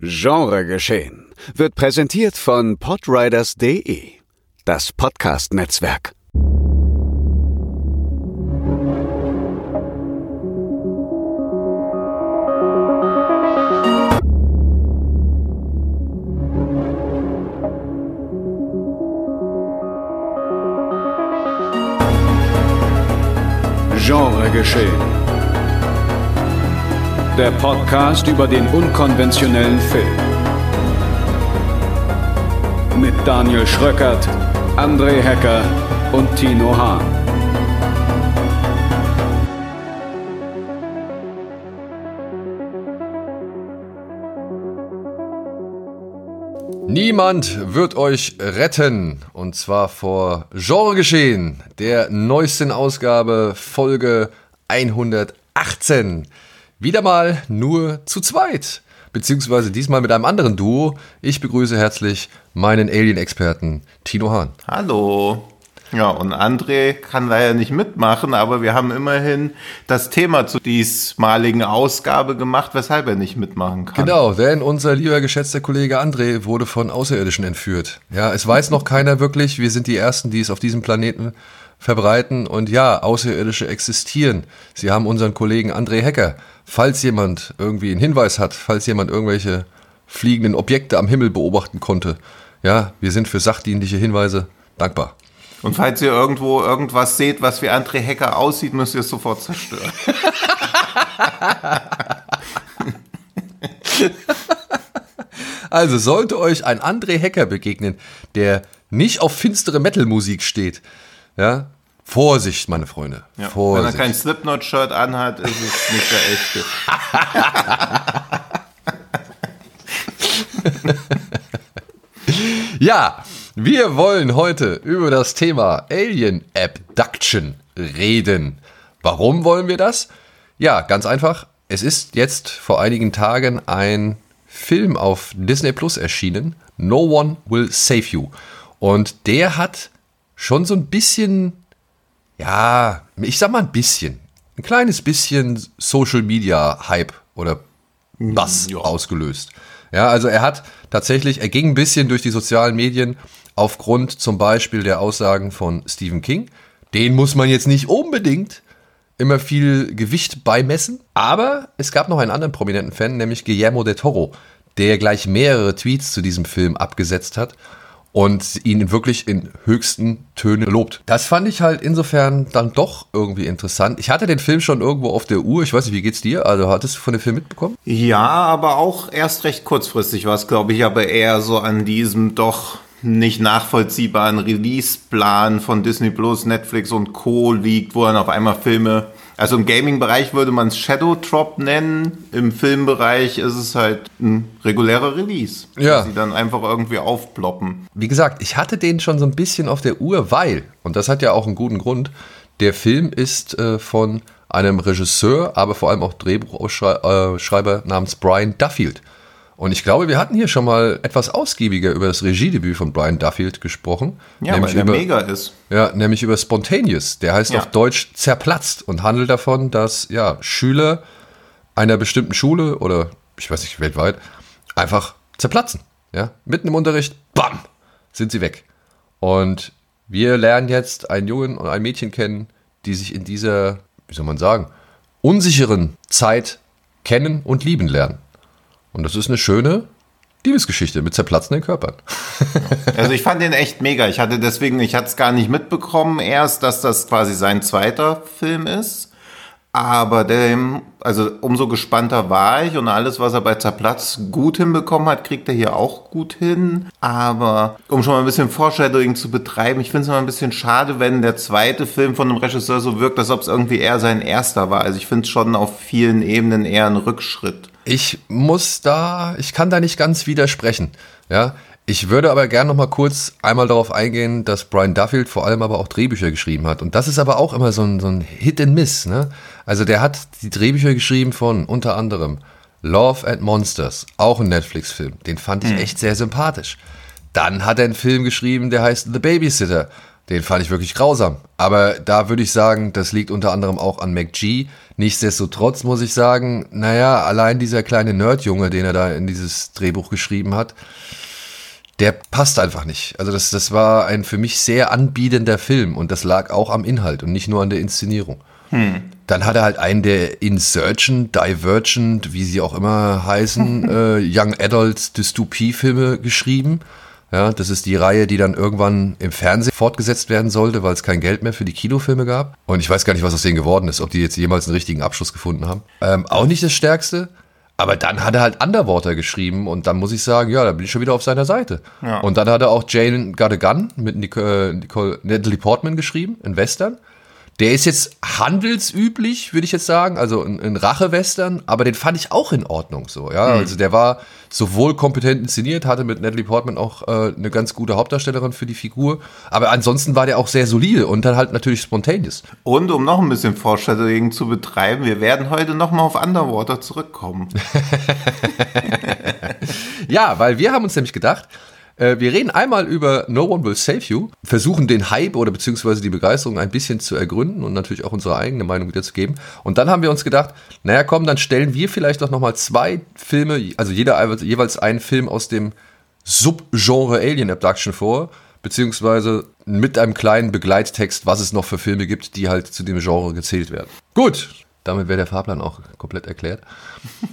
Genregeschehen wird präsentiert von podriders.de, das Podcast-Netzwerk. Genregeschehen. Der Podcast über den unkonventionellen Film. Mit Daniel Schröckert, André Hecker und Tino Hahn. Niemand wird euch retten. Und zwar vor Genregeschehen, der neuesten Ausgabe, Folge 118. Wieder mal nur zu zweit. Beziehungsweise diesmal mit einem anderen Duo. Ich begrüße herzlich meinen Alien-Experten Tino Hahn. Hallo. Ja, und André kann leider nicht mitmachen, aber wir haben immerhin das Thema zu diesmaligen Ausgabe gemacht, weshalb er nicht mitmachen kann. Genau, denn unser lieber geschätzter Kollege André wurde von Außerirdischen entführt. Ja, es weiß noch keiner wirklich. Wir sind die Ersten, die es auf diesem Planeten verbreiten. Und ja, Außerirdische existieren. Sie haben unseren Kollegen André Hecker. Falls jemand irgendwie einen Hinweis hat, falls jemand irgendwelche fliegenden Objekte am Himmel beobachten konnte, ja, wir sind für sachdienliche Hinweise dankbar. Und falls ihr irgendwo irgendwas seht, was wie André Hecker aussieht, müsst ihr es sofort zerstören. Also sollte euch ein André Hecker begegnen, der nicht auf finstere Metal-Musik steht, ja, Vorsicht, meine Freunde. Ja. Vorsicht. Wenn er kein Slipknot-Shirt anhat, ist es nicht der echte. Ja, wir wollen heute über das Thema Alien Abduction reden. Warum wollen wir das? Ja, ganz einfach. Es ist jetzt vor einigen Tagen ein Film auf Disney Plus erschienen. No One Will Save You. Und der hat schon so ein bisschen, ja, ich sag mal ein bisschen, ein kleines bisschen Social Media Hype oder Bass ausgelöst. Ja, also er hat tatsächlich, er ging ein bisschen durch die sozialen Medien aufgrund zum Beispiel der Aussagen von Stephen King. Den muss man jetzt nicht unbedingt immer viel Gewicht beimessen. Aber es gab noch einen anderen prominenten Fan, nämlich Guillermo del Toro, der gleich mehrere Tweets zu diesem Film abgesetzt hat und ihn wirklich in höchsten Tönen lobt. Das fand ich halt insofern dann doch irgendwie interessant. Ich hatte den Film schon irgendwo auf der Uhr. Ich weiß nicht, wie geht's dir? Also hattest du von dem Film mitbekommen? Ja, aber auch erst recht kurzfristig war es, glaube ich, aber eher so an diesem doch nicht nachvollziehbaren Release-Plan von Disney Plus, Netflix und Co. liegt, wo dann auf einmal Filme, also im Gaming-Bereich würde man es Shadow Drop nennen, im Filmbereich ist es halt ein regulärer Release, Ja. dass sie dann einfach irgendwie aufploppen. Wie gesagt, ich hatte den schon so ein bisschen auf der Uhr, weil, und das hat ja auch einen guten Grund, der Film ist äh, von einem Regisseur, aber vor allem auch Drehbuchschreiber namens Brian Duffield. Und ich glaube, wir hatten hier schon mal etwas ausgiebiger über das Regiedebüt von Brian Duffield gesprochen. Ja, nämlich weil der über, mega ist. Ja, nämlich über Spontaneous. Der heißt Ja. auf Deutsch zerplatzt und handelt davon, dass ja, Schüler einer bestimmten Schule oder ich weiß nicht, weltweit, einfach zerplatzen. Ja? Mitten im Unterricht, bam, sind sie weg. Und wir lernen jetzt einen Jungen und ein Mädchen kennen, die sich in dieser, wie soll man sagen, unsicheren Zeit kennen und lieben lernen. Und das ist eine schöne Liebesgeschichte mit zerplatzenden Körpern. Also ich fand den echt mega. Ich hatte deswegen, ich hatte es gar nicht mitbekommen erst, dass das quasi sein zweiter Film ist. Aber dem, also umso gespannter war ich und alles, was er bei Zerplatz gut hinbekommen hat, kriegt er hier auch gut hin. Aber um schon mal ein bisschen Foreshadowing zu betreiben, ich finde es immer ein bisschen schade, wenn der zweite Film von einem Regisseur so wirkt, als ob es irgendwie eher sein erster war. Also ich finde es schon auf vielen Ebenen eher ein Rückschritt. Ich muss da, ich kann da nicht ganz widersprechen. Ja, ich würde aber gerne noch mal kurz einmal darauf eingehen, dass Brian Duffield vor allem aber auch Drehbücher geschrieben hat. Und das ist aber auch immer so ein, so ein Hit and Miss. Ne? Also der hat die Drehbücher geschrieben von unter anderem Love and Monsters, auch ein Netflix-Film. Den fand ich echt sehr sympathisch. Dann hat er einen Film geschrieben, der heißt The Babysitter. Den fand ich wirklich grausam. Aber da würde ich sagen, das liegt unter anderem auch an McG. Nichtsdestotrotz muss ich sagen, naja, allein dieser kleine Nerdjunge, den er da in dieses Drehbuch geschrieben hat, der passt einfach nicht. Also das, das war ein für mich sehr anbiedender Film und das lag auch am Inhalt und nicht nur an der Inszenierung. Hm. Dann hat er halt einen der Insurgent, Divergent, wie sie auch immer heißen, äh, Young Adult Dystopie-Filme geschrieben. Ja, das ist die Reihe, die dann irgendwann im Fernsehen fortgesetzt werden sollte, weil es kein Geld mehr für die Kinofilme gab. Und ich weiß gar nicht, was aus denen geworden ist, ob die jetzt jemals einen richtigen Abschluss gefunden haben. Ähm, auch nicht das Stärkste. Aber dann hat er halt Underwater geschrieben und dann muss ich sagen, ja, da bin ich schon wieder auf seiner Seite. Ja. Und dann hat er auch Jane Got a Gun mit Nicole, Nicole Natalie Portman geschrieben, in Western. Der ist jetzt handelsüblich, würde ich jetzt sagen, also ein, ein Rache-Western, aber den fand ich auch in Ordnung so, ja. Mhm. Also der war sowohl kompetent inszeniert, hatte mit Natalie Portman auch äh, eine ganz gute Hauptdarstellerin für die Figur, aber ansonsten war der auch sehr solide und dann halt natürlich spontaneous. Und um noch ein bisschen Foreshadowing zu betreiben, wir werden heute nochmal auf Underwater zurückkommen. ja, weil wir haben uns nämlich gedacht, äh, wir reden einmal über No One Will Save You, versuchen den Hype oder beziehungsweise die Begeisterung ein bisschen zu ergründen und natürlich auch unsere eigene Meinung wiederzugeben. Und dann haben wir uns gedacht, naja komm, dann stellen wir vielleicht doch nochmal zwei Filme, also jeder jeweils einen Film aus dem Subgenre Alien Abduction vor, beziehungsweise mit einem kleinen Begleittext, was es noch für Filme gibt, die halt zu dem Genre gezählt werden. Gut, damit wäre der Fahrplan auch komplett erklärt.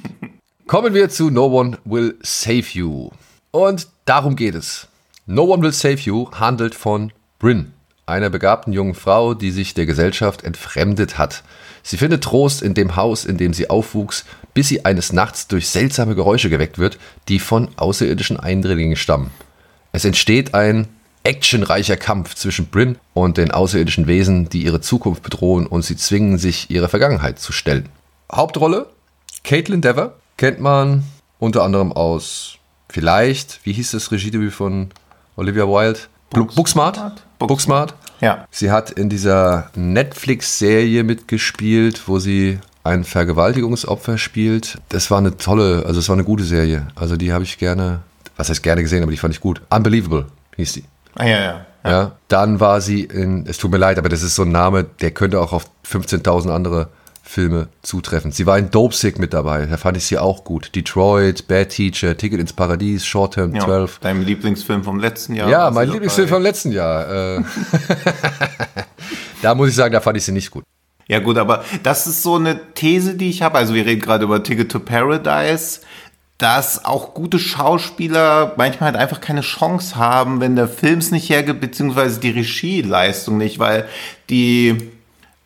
Kommen wir zu No One Will Save You. Und darum geht es. No One Will Save You handelt von Bryn, einer begabten jungen Frau, die sich der Gesellschaft entfremdet hat. Sie findet Trost in dem Haus, in dem sie aufwuchs, bis sie eines Nachts durch seltsame Geräusche geweckt wird, die von außerirdischen Eindringlingen stammen. Es entsteht ein actionreicher Kampf zwischen Bryn und den außerirdischen Wesen, die ihre Zukunft bedrohen und sie zwingen sich, ihrer Vergangenheit zu stellen. Hauptrolle Caitlin Dever kennt man unter anderem aus vielleicht, wie hieß das Regiedebüt von Olivia Wilde? Booksmart? Booksmart. Booksmart. Ja. Sie hat in dieser Netflix-Serie mitgespielt, wo sie ein Vergewaltigungsopfer spielt. Das war eine tolle, also es war eine gute Serie. Also die habe ich gerne, was heißt gerne gesehen, aber die fand ich gut. Unbelievable hieß die. Ah, ja, ja, ja. ja. Dann war sie in, es tut mir leid, aber das ist so ein Name, der könnte auch auf 15.000 andere Filme zutreffen. Sie war in Dopesick mit dabei, da fand ich sie auch gut. Detroit, Bad Teacher, Ticket ins Paradies, Short Term ja, 12. Dein Lieblingsfilm vom letzten Jahr? Ja, mein Lieblingsfilm vom letzten Jahr. Äh. da muss ich sagen, da fand ich sie nicht gut. Ja gut, aber das ist so eine These, die ich habe. Also wir reden gerade über Ticket to Paradise dass auch gute Schauspieler manchmal halt einfach keine Chance haben, wenn der Film es nicht hergibt, beziehungsweise die Regieleistung nicht, weil die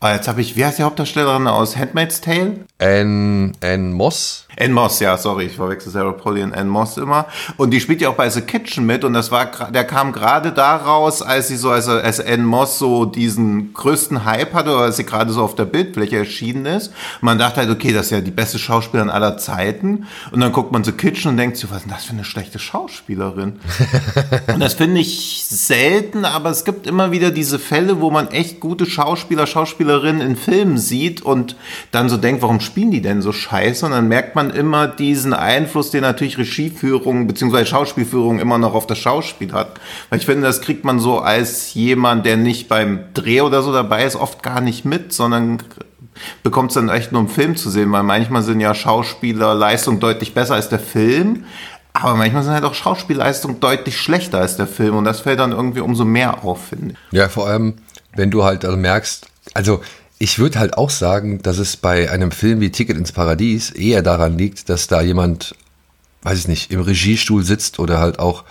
Ah, jetzt habe ich, wie heißt die Hauptdarstellerin aus Handmaid's Tale? Anne, Anne Moss. Anne Moss, ja, sorry, ich verwechsel Sarah Polly und Anne Moss immer. Und die spielt ja auch bei The Kitchen mit und das war, der kam gerade daraus, als sie so, als, als Anne Moss so diesen größten Hype hatte oder als sie gerade so auf der Bildfläche erschienen ist. Und man dachte halt, okay, das ist ja die beste Schauspielerin aller Zeiten. Und dann guckt man The Kitchen und denkt sich, was ist denn das für eine schlechte Schauspielerin? und das finde ich selten, aber es gibt immer wieder diese Fälle, wo man echt gute Schauspieler, Schauspielerinnen in Filmen sieht und dann so denkt, warum spielen die denn so scheiße? Und dann merkt man immer diesen Einfluss, den natürlich Regieführung bzw. Schauspielführung immer noch auf das Schauspiel hat. Weil ich finde, das kriegt man so als jemand, der nicht beim Dreh oder so dabei ist, oft gar nicht mit, sondern bekommt es dann echt nur im Film zu sehen, weil manchmal sind ja Schauspielerleistungen deutlich besser als der Film. Aber manchmal sind halt auch Schauspielleistungen deutlich schlechter als der Film und das fällt dann irgendwie umso mehr auf, finde ich. Ja, vor allem, wenn du halt also merkst, also ich würde halt auch sagen, dass es bei einem Film wie Ticket ins Paradies eher daran liegt, dass da jemand, weiß ich nicht, im Regiestuhl sitzt oder halt auch,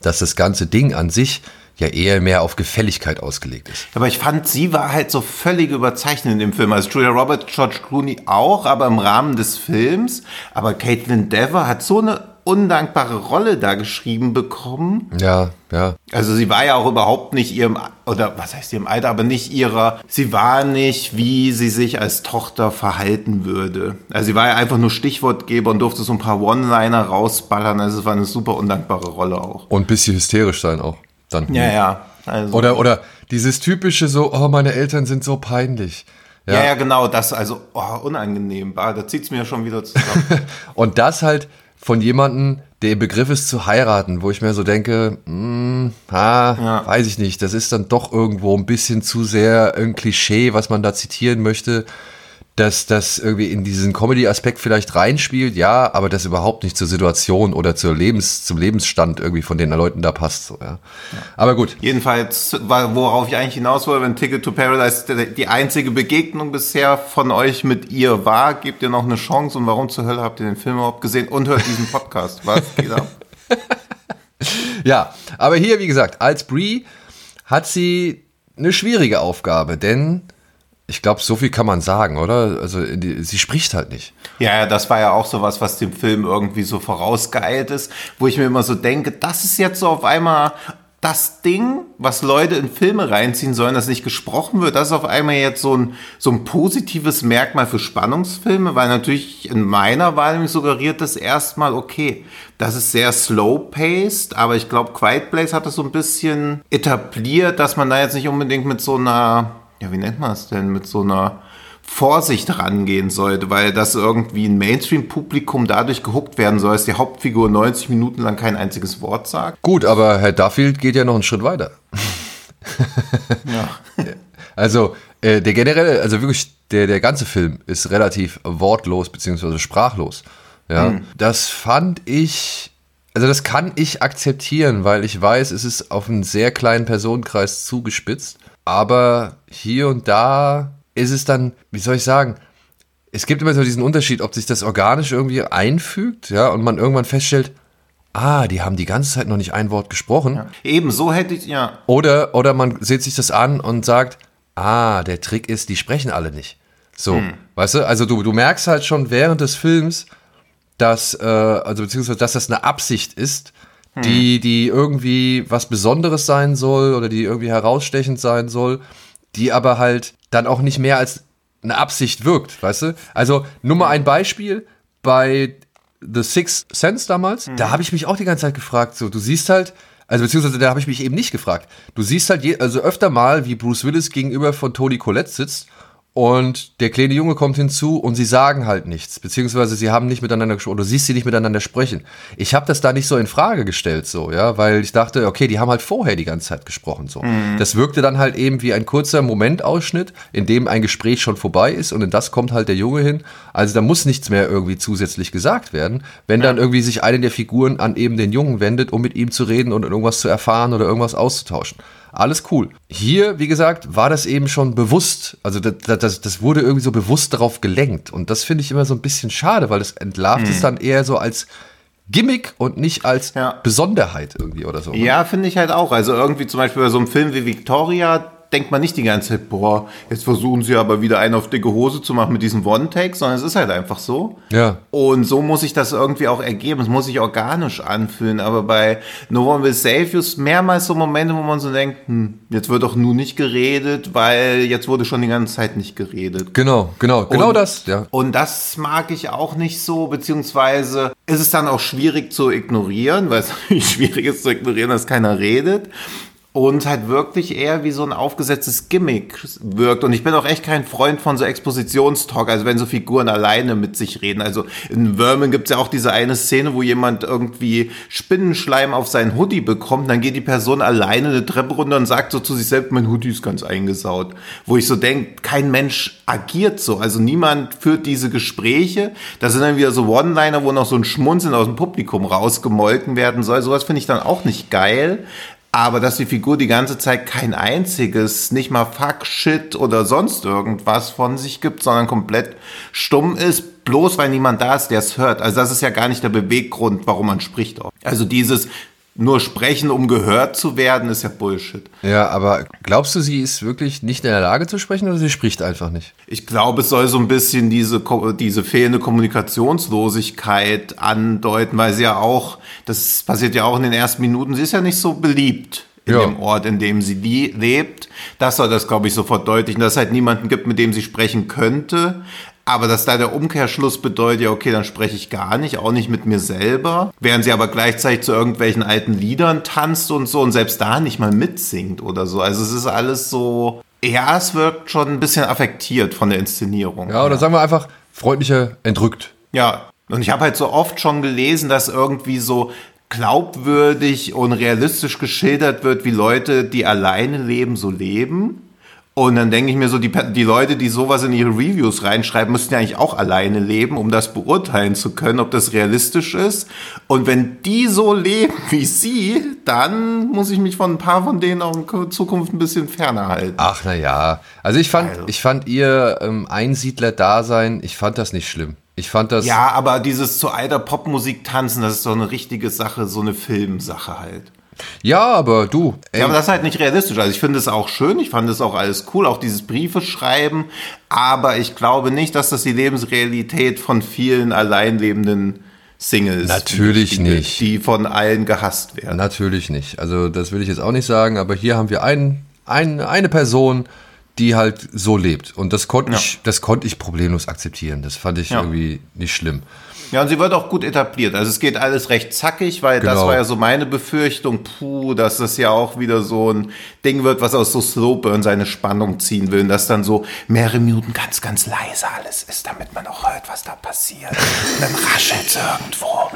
dass das ganze Ding an sich ja eher mehr auf Gefälligkeit ausgelegt ist. Aber ich fand, sie war halt so völlig überzeichnet in dem Film. Also Julia Roberts, George Clooney auch, aber im Rahmen des Films. Aber Caitlin Dever hat so eine undankbare Rolle da geschrieben bekommen. Ja, ja. Also sie war ja auch überhaupt nicht ihrem, oder was heißt ihrem Alter, aber nicht ihrer, sie war nicht, wie sie sich als Tochter verhalten würde. Also sie war ja einfach nur Stichwortgeber und durfte so ein paar One-Liner rausballern. Also es war eine super undankbare Rolle auch. Und ein bisschen hysterisch sein auch. Dann. Ja, ja. Also. Oder, oder dieses typische so, oh, meine Eltern sind so peinlich. Ja, ja, ja genau, das, also oh, unangenehm, da zieht es mir schon wieder zusammen. und das halt von jemandem, der im Begriff ist zu heiraten, wo ich mir so denke, mh, ah, Ja. weiß ich nicht, das ist dann doch irgendwo ein bisschen zu sehr ein Klischee, was man da zitieren möchte, dass das irgendwie in diesen Comedy-Aspekt vielleicht reinspielt, ja, aber das überhaupt nicht zur Situation oder zur Lebens, zum Lebensstand irgendwie von den Leuten da passt. So, ja. Aber gut, Jedenfalls, worauf ich eigentlich hinaus wollte, wenn Ticket to Paradise die- die einzige Begegnung bisher von euch mit ihr war, gebt ihr noch eine Chance und warum zur Hölle habt ihr den Film überhaupt gesehen und hört diesen Podcast? Was geht ab? Ja, aber hier, wie gesagt, als Brie hat sie eine schwierige Aufgabe, denn ich glaube, so viel kann man sagen, oder? Also die, sie spricht halt nicht. Ja, das war ja auch sowas, was dem Film irgendwie so vorausgeeilt ist, wo ich mir immer so denke, das ist jetzt so auf einmal das Ding, was Leute in Filme reinziehen sollen, das nicht gesprochen wird, das ist auf einmal jetzt so ein, so ein positives Merkmal für Spannungsfilme, weil natürlich in meiner nämlich suggeriert das erstmal, okay, das ist sehr slow-paced, aber ich glaube, Quiet Place hat das so ein bisschen etabliert, dass man da jetzt nicht unbedingt mit so einer, ja, wie nennt man es denn, mit so einer Vorsicht rangehen sollte, weil das irgendwie ein Mainstream-Publikum dadurch gehuckt werden soll, dass die Hauptfigur 90 Minuten lang kein einziges Wort sagt. Gut, aber Herr Duffield geht ja noch einen Schritt weiter. Ja. Also äh, der generelle, also wirklich der, der ganze Film ist relativ wortlos beziehungsweise sprachlos. Ja, das fand ich, also das kann ich akzeptieren, weil ich weiß, es ist auf einen sehr kleinen Personenkreis zugespitzt. Aber hier und da ist es dann, wie soll ich sagen, es gibt immer so diesen Unterschied, ob sich das organisch irgendwie einfügt, ja, und man irgendwann feststellt, ah, die haben die ganze Zeit noch nicht ein Wort gesprochen. Eben, so hätte ich, ja. Oder, oder man sieht sich das an und sagt, ah, der Trick ist, die sprechen alle nicht. So, weißt du, also du, du merkst halt schon während des Films, dass, äh, also beziehungsweise, dass das eine Absicht ist, die, die irgendwie was Besonderes sein soll oder die irgendwie herausstechend sein soll, die aber halt dann auch nicht mehr als eine Absicht wirkt, weißt du? Also, nur mal ein Beispiel, bei The Sixth Sense damals, da habe ich mich auch die ganze Zeit gefragt, so, du siehst halt, also beziehungsweise da habe ich mich eben nicht gefragt. Du siehst halt je, also öfter mal, wie Bruce Willis gegenüber von Toni Collette sitzt und der kleine Junge kommt hinzu und sie sagen halt nichts, beziehungsweise sie haben nicht miteinander gesprochen, du siehst sie nicht miteinander sprechen. Ich habe das da nicht so in Frage gestellt, so, ja, weil ich dachte, okay, die haben halt vorher die ganze Zeit gesprochen, so. Das wirkte dann halt eben wie ein kurzer Momentausschnitt, in dem ein Gespräch schon vorbei ist und in das kommt halt der Junge hin. Also da muss nichts mehr irgendwie zusätzlich gesagt werden, wenn dann irgendwie sich eine der Figuren an eben den Jungen wendet, um mit ihm zu reden und irgendwas zu erfahren oder irgendwas auszutauschen. Alles cool. Hier, wie gesagt, war das eben schon bewusst. Also das, das, das wurde irgendwie so bewusst darauf gelenkt. Und das finde ich immer so ein bisschen schade, weil das entlarvt es dann eher so als Gimmick und nicht als Ja. Besonderheit irgendwie oder so. ne? Ja, finde ich halt auch. Also irgendwie zum Beispiel bei so einem Film wie Victoria denkt man nicht die ganze Zeit, boah, jetzt versuchen sie aber wieder einen auf dicke Hose zu machen mit diesem One-Take, sondern es ist halt einfach so. Ja. Und so muss sich das irgendwie auch ergeben. Es muss sich organisch anfühlen. Aber bei No One Will Save You mehrmals so Momente, wo man so denkt, hm, jetzt wird doch nur nicht geredet, weil jetzt wurde schon die ganze Zeit nicht geredet. Genau, genau, genau Und- das, ja. Und das mag ich auch nicht so, beziehungsweise ist es dann auch schwierig zu ignorieren, weil es schwierig ist zu ignorieren, dass keiner redet. Und halt wirklich eher wie so ein aufgesetztes Gimmick wirkt. Und ich bin auch echt kein Freund von so Expositionstalk, also wenn so Figuren alleine mit sich reden. Also in Vermin gibt es ja auch diese eine Szene, wo jemand irgendwie Spinnenschleim auf seinen Hoodie bekommt. Dann geht die Person alleine eine Treppe runter und sagt so zu sich selbst, mein Hoodie ist ganz eingesaut. Wo ich so denke, kein Mensch agiert so. Also niemand führt diese Gespräche. Das sind dann wieder so One-Liner, wo noch so ein Schmunzeln aus dem Publikum rausgemolken werden soll. Sowas finde ich dann auch nicht geil. Aber dass die Figur die ganze Zeit kein einziges, nicht mal Fuck, Shit oder sonst irgendwas von sich gibt, sondern komplett stumm ist, bloß weil niemand da ist, der es hört. Also das ist ja gar nicht der Beweggrund, warum man spricht. Also dieses nur sprechen, um gehört zu werden, ist ja Bullshit. Ja, aber glaubst du, sie ist wirklich nicht in der Lage zu sprechen oder sie spricht einfach nicht? Ich glaube, es soll so ein bisschen diese, diese fehlende Kommunikationslosigkeit andeuten, weil sie ja auch, das passiert ja auch in den ersten Minuten, sie ist ja nicht so beliebt in Ja. dem Ort, in dem sie lebt. Das soll das, glaube ich, so verdeutlichen, dass es halt niemanden gibt, mit dem sie sprechen könnte. Aber dass da der Umkehrschluss bedeutet, ja, okay, dann spreche ich gar nicht, auch nicht mit mir selber. Während sie aber gleichzeitig zu irgendwelchen alten Liedern tanzt und so und selbst da nicht mal mitsingt oder so. Also es ist alles so, ja, es wirkt schon ein bisschen affektiert von der Inszenierung. Ja, oder sagen wir einfach freundlicher entrückt. Ja, Und ich habe halt so oft schon gelesen, dass irgendwie so glaubwürdig und realistisch geschildert wird, wie Leute, die alleine leben, so leben. Und dann denke ich mir so, die, die Leute, die sowas in ihre Reviews reinschreiben, müssten ja eigentlich auch alleine leben, um das beurteilen zu können, ob das realistisch ist. Und wenn die so leben wie sie, dann muss ich mich von ein paar von denen auch in Zukunft ein bisschen ferner halten. Ach na ja, also ich fand, also. ich fand ihr ähm, Einsiedler-Dasein, ich fand das nicht schlimm. Ich fand das. Ja, aber dieses zu alter Popmusik tanzen, das ist so eine richtige Sache, so eine Filmsache halt. Ja, aber du. Ey. Ja, aber das ist halt nicht realistisch. Also ich finde es auch schön, ich fand es auch alles cool, auch dieses Briefe schreiben. Aber ich glaube nicht, dass das die Lebensrealität von vielen alleinlebenden Singles Natürlich die, nicht. Die von allen gehasst werden. Natürlich nicht. Also das will ich jetzt auch nicht sagen, aber hier haben wir ein, ein, eine Person, die halt so lebt. Und das konnte ja. ich, das konnte ich problemlos akzeptieren. Das fand ich ja. irgendwie nicht schlimm. Ja, und sie wird auch gut etabliert. Also es geht alles recht zackig, weil genau. das war ja so meine Befürchtung, puh, dass das ja auch wieder so ein Ding wird, was aus so Slowburn seine Spannung ziehen will. Und dass dann so mehrere Minuten ganz, ganz leise alles ist, damit man auch hört, was da passiert. Und dann raschelt irgendwo.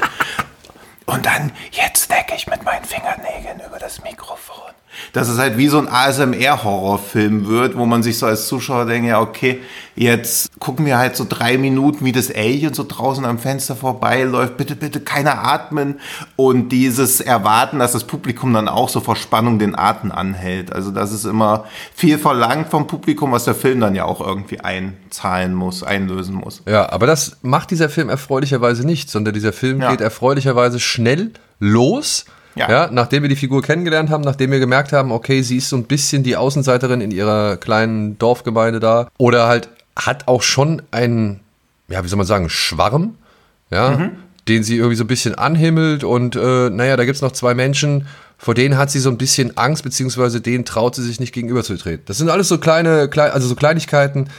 Und dann, jetzt decke ich mit meinen Fingernägeln über das Mikrofon dass es halt wie so ein ASMR-Horrorfilm wird, wo man sich so als Zuschauer denkt, ja, okay, jetzt gucken wir halt so drei Minuten, wie das Alien so draußen am Fenster vorbeiläuft, bitte, bitte keiner atmen und dieses Erwarten, dass das Publikum dann auch so vor Spannung den Atem anhält. Also das ist immer viel verlangt vom Publikum, was der Film dann ja auch irgendwie einzahlen muss, einlösen muss. Ja, aber das macht dieser Film erfreulicherweise nicht, sondern dieser Film ja. geht erfreulicherweise schnell los ja. ja. Nachdem wir die Figur kennengelernt haben, nachdem wir gemerkt haben, okay, sie ist so ein bisschen die Außenseiterin in ihrer kleinen Dorfgemeinde da. Oder halt hat auch schon einen, ja, wie soll man sagen, Schwarm, ja, mhm. den sie irgendwie so ein bisschen anhimmelt. Und äh, naja, da gibt es noch zwei Menschen, vor denen hat sie so ein bisschen Angst, beziehungsweise denen traut sie sich nicht gegenüberzutreten. Das sind alles so kleine, also so Kleinigkeiten,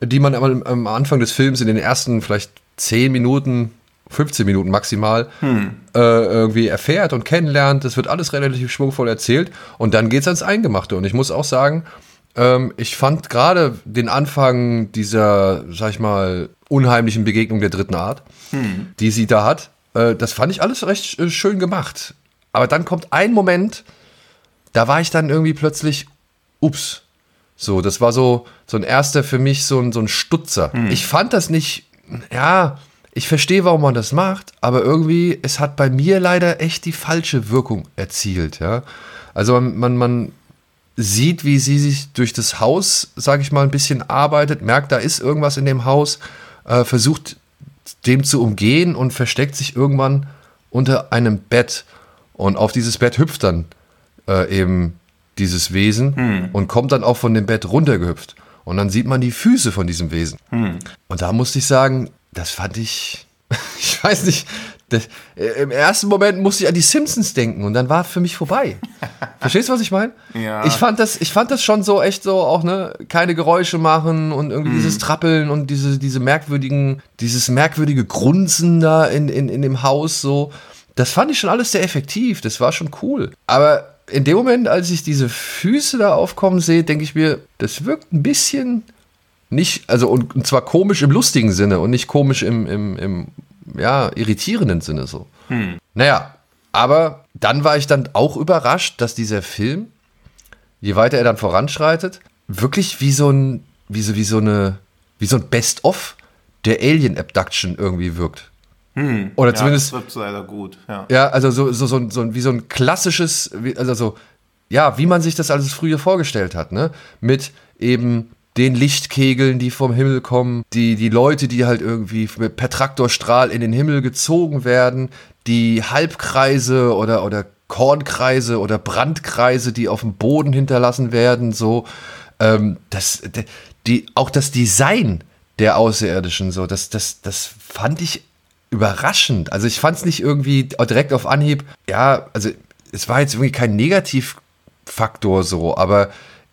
die man am Anfang des Films in den ersten vielleicht zehn Minuten 15 Minuten maximal, hm. äh, irgendwie erfährt und kennenlernt. Das wird alles relativ schwungvoll erzählt. Und dann geht es ans Eingemachte. Und ich muss auch sagen, ähm, ich fand gerade den Anfang dieser, sag ich mal, unheimlichen Begegnung der dritten Art, hm. die sie da hat, äh, das fand ich alles recht äh, schön gemacht. Aber dann kommt ein Moment, da war ich dann irgendwie plötzlich, ups. So, das war so, so ein erster für mich, so ein, so ein Stutzer. Hm. Ich fand das nicht, ja, ich verstehe, warum man das macht, aber irgendwie, es hat bei mir leider echt die falsche Wirkung erzielt, ja. Also man, man, man sieht, wie sie sich durch das Haus, sage ich mal, ein bisschen arbeitet, merkt, da ist irgendwas in dem Haus, äh, versucht dem zu umgehen und versteckt sich irgendwann unter einem Bett. Und auf dieses Bett hüpft dann äh, eben dieses Wesen hm. und kommt dann auch von dem Bett runtergehüpft. Und dann sieht man die Füße von diesem Wesen. Hm. Und da musste ich sagen, das fand ich, ich weiß nicht, das, äh, im ersten Moment musste ich an die Simpsons denken und dann war für mich vorbei. Verstehst du, was ich meine? Ja. Ich fand das, ich fand das schon so echt so auch, ne, keine Geräusche machen und irgendwie mm. dieses Trappeln und diese, diese merkwürdigen, dieses merkwürdige Grunzen da in, in, in dem Haus so. Das fand ich schon alles sehr effektiv. Das war schon cool. Aber in dem Moment, als ich diese Füße da aufkommen sehe, denke ich mir, das wirkt ein bisschen nicht, also und, und, zwar komisch im lustigen Sinne und nicht komisch im, im, im ja, irritierenden Sinne so. Hm. Naja, aber dann war ich dann auch überrascht, dass dieser Film, je weiter er dann voranschreitet, wirklich wie so ein, wie so, wie so eine, wie so ein Best-of der Alien Abduction irgendwie wirkt. Hm. Oder zumindest. Ja, das leider gut, ja. Ja, also so, so, so, so, wie so ein klassisches, also so, ja, wie man sich das alles früher vorgestellt hat, ne? Mit eben den Lichtkegeln, die vom Himmel kommen, die, die Leute, die halt irgendwie per Traktorstrahl in den Himmel gezogen werden, die Halbkreise oder, oder Kornkreise oder Brandkreise, die auf dem Boden hinterlassen werden, so. Ähm, das, die, auch das Design der Außerirdischen, so, das, das, das fand ich überraschend. Also ich fand es nicht irgendwie direkt auf Anhieb, ja, also es war jetzt irgendwie kein Negativfaktor so, aber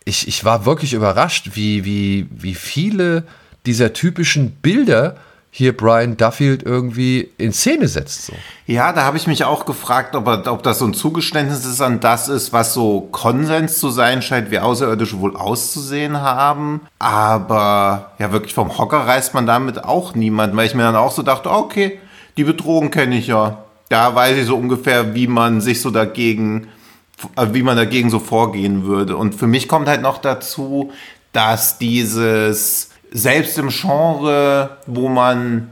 ich, ich war wirklich überrascht, wie, wie, wie viele dieser typischen Bilder hier Brian Duffield irgendwie in Szene setzt. So. Ja, da habe ich mich auch gefragt, ob, er, ob das so ein Zugeständnis ist an das ist, was so Konsens zu sein scheint, wie Außerirdische wohl auszusehen haben. Aber ja, wirklich vom Hocker reißt man damit auch niemand, weil ich mir dann auch so dachte, okay, Die Bedrohung kenne ich ja. Da weiß ich so ungefähr, wie man sich so dagegen, wie man dagegen so vorgehen würde. Und für mich kommt halt noch dazu, dass dieses, selbst im Genre, wo man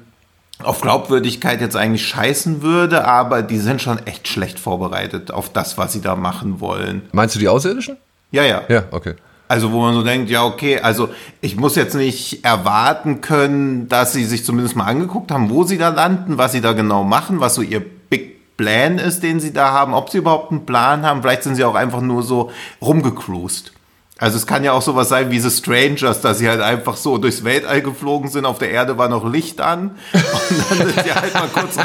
auf Glaubwürdigkeit jetzt eigentlich scheißen würde, aber die sind schon echt schlecht vorbereitet auf das, was sie da machen wollen. Meinst du die Außerirdischen? Ja, ja. Ja, okay. Also wo man so denkt, ja, okay, also ich muss jetzt nicht erwarten können, dass sie sich zumindest mal angeguckt haben, wo sie da landen, was sie da genau machen, was so ihr Plan ist, den sie da haben, ob sie überhaupt einen Plan haben. Vielleicht sind sie auch einfach nur so rumgecruised. Also es kann ja auch sowas sein wie The Strangers, dass sie halt einfach so durchs Weltall geflogen sind, auf der Erde war noch Licht an und dann sind sie halt mal kurz,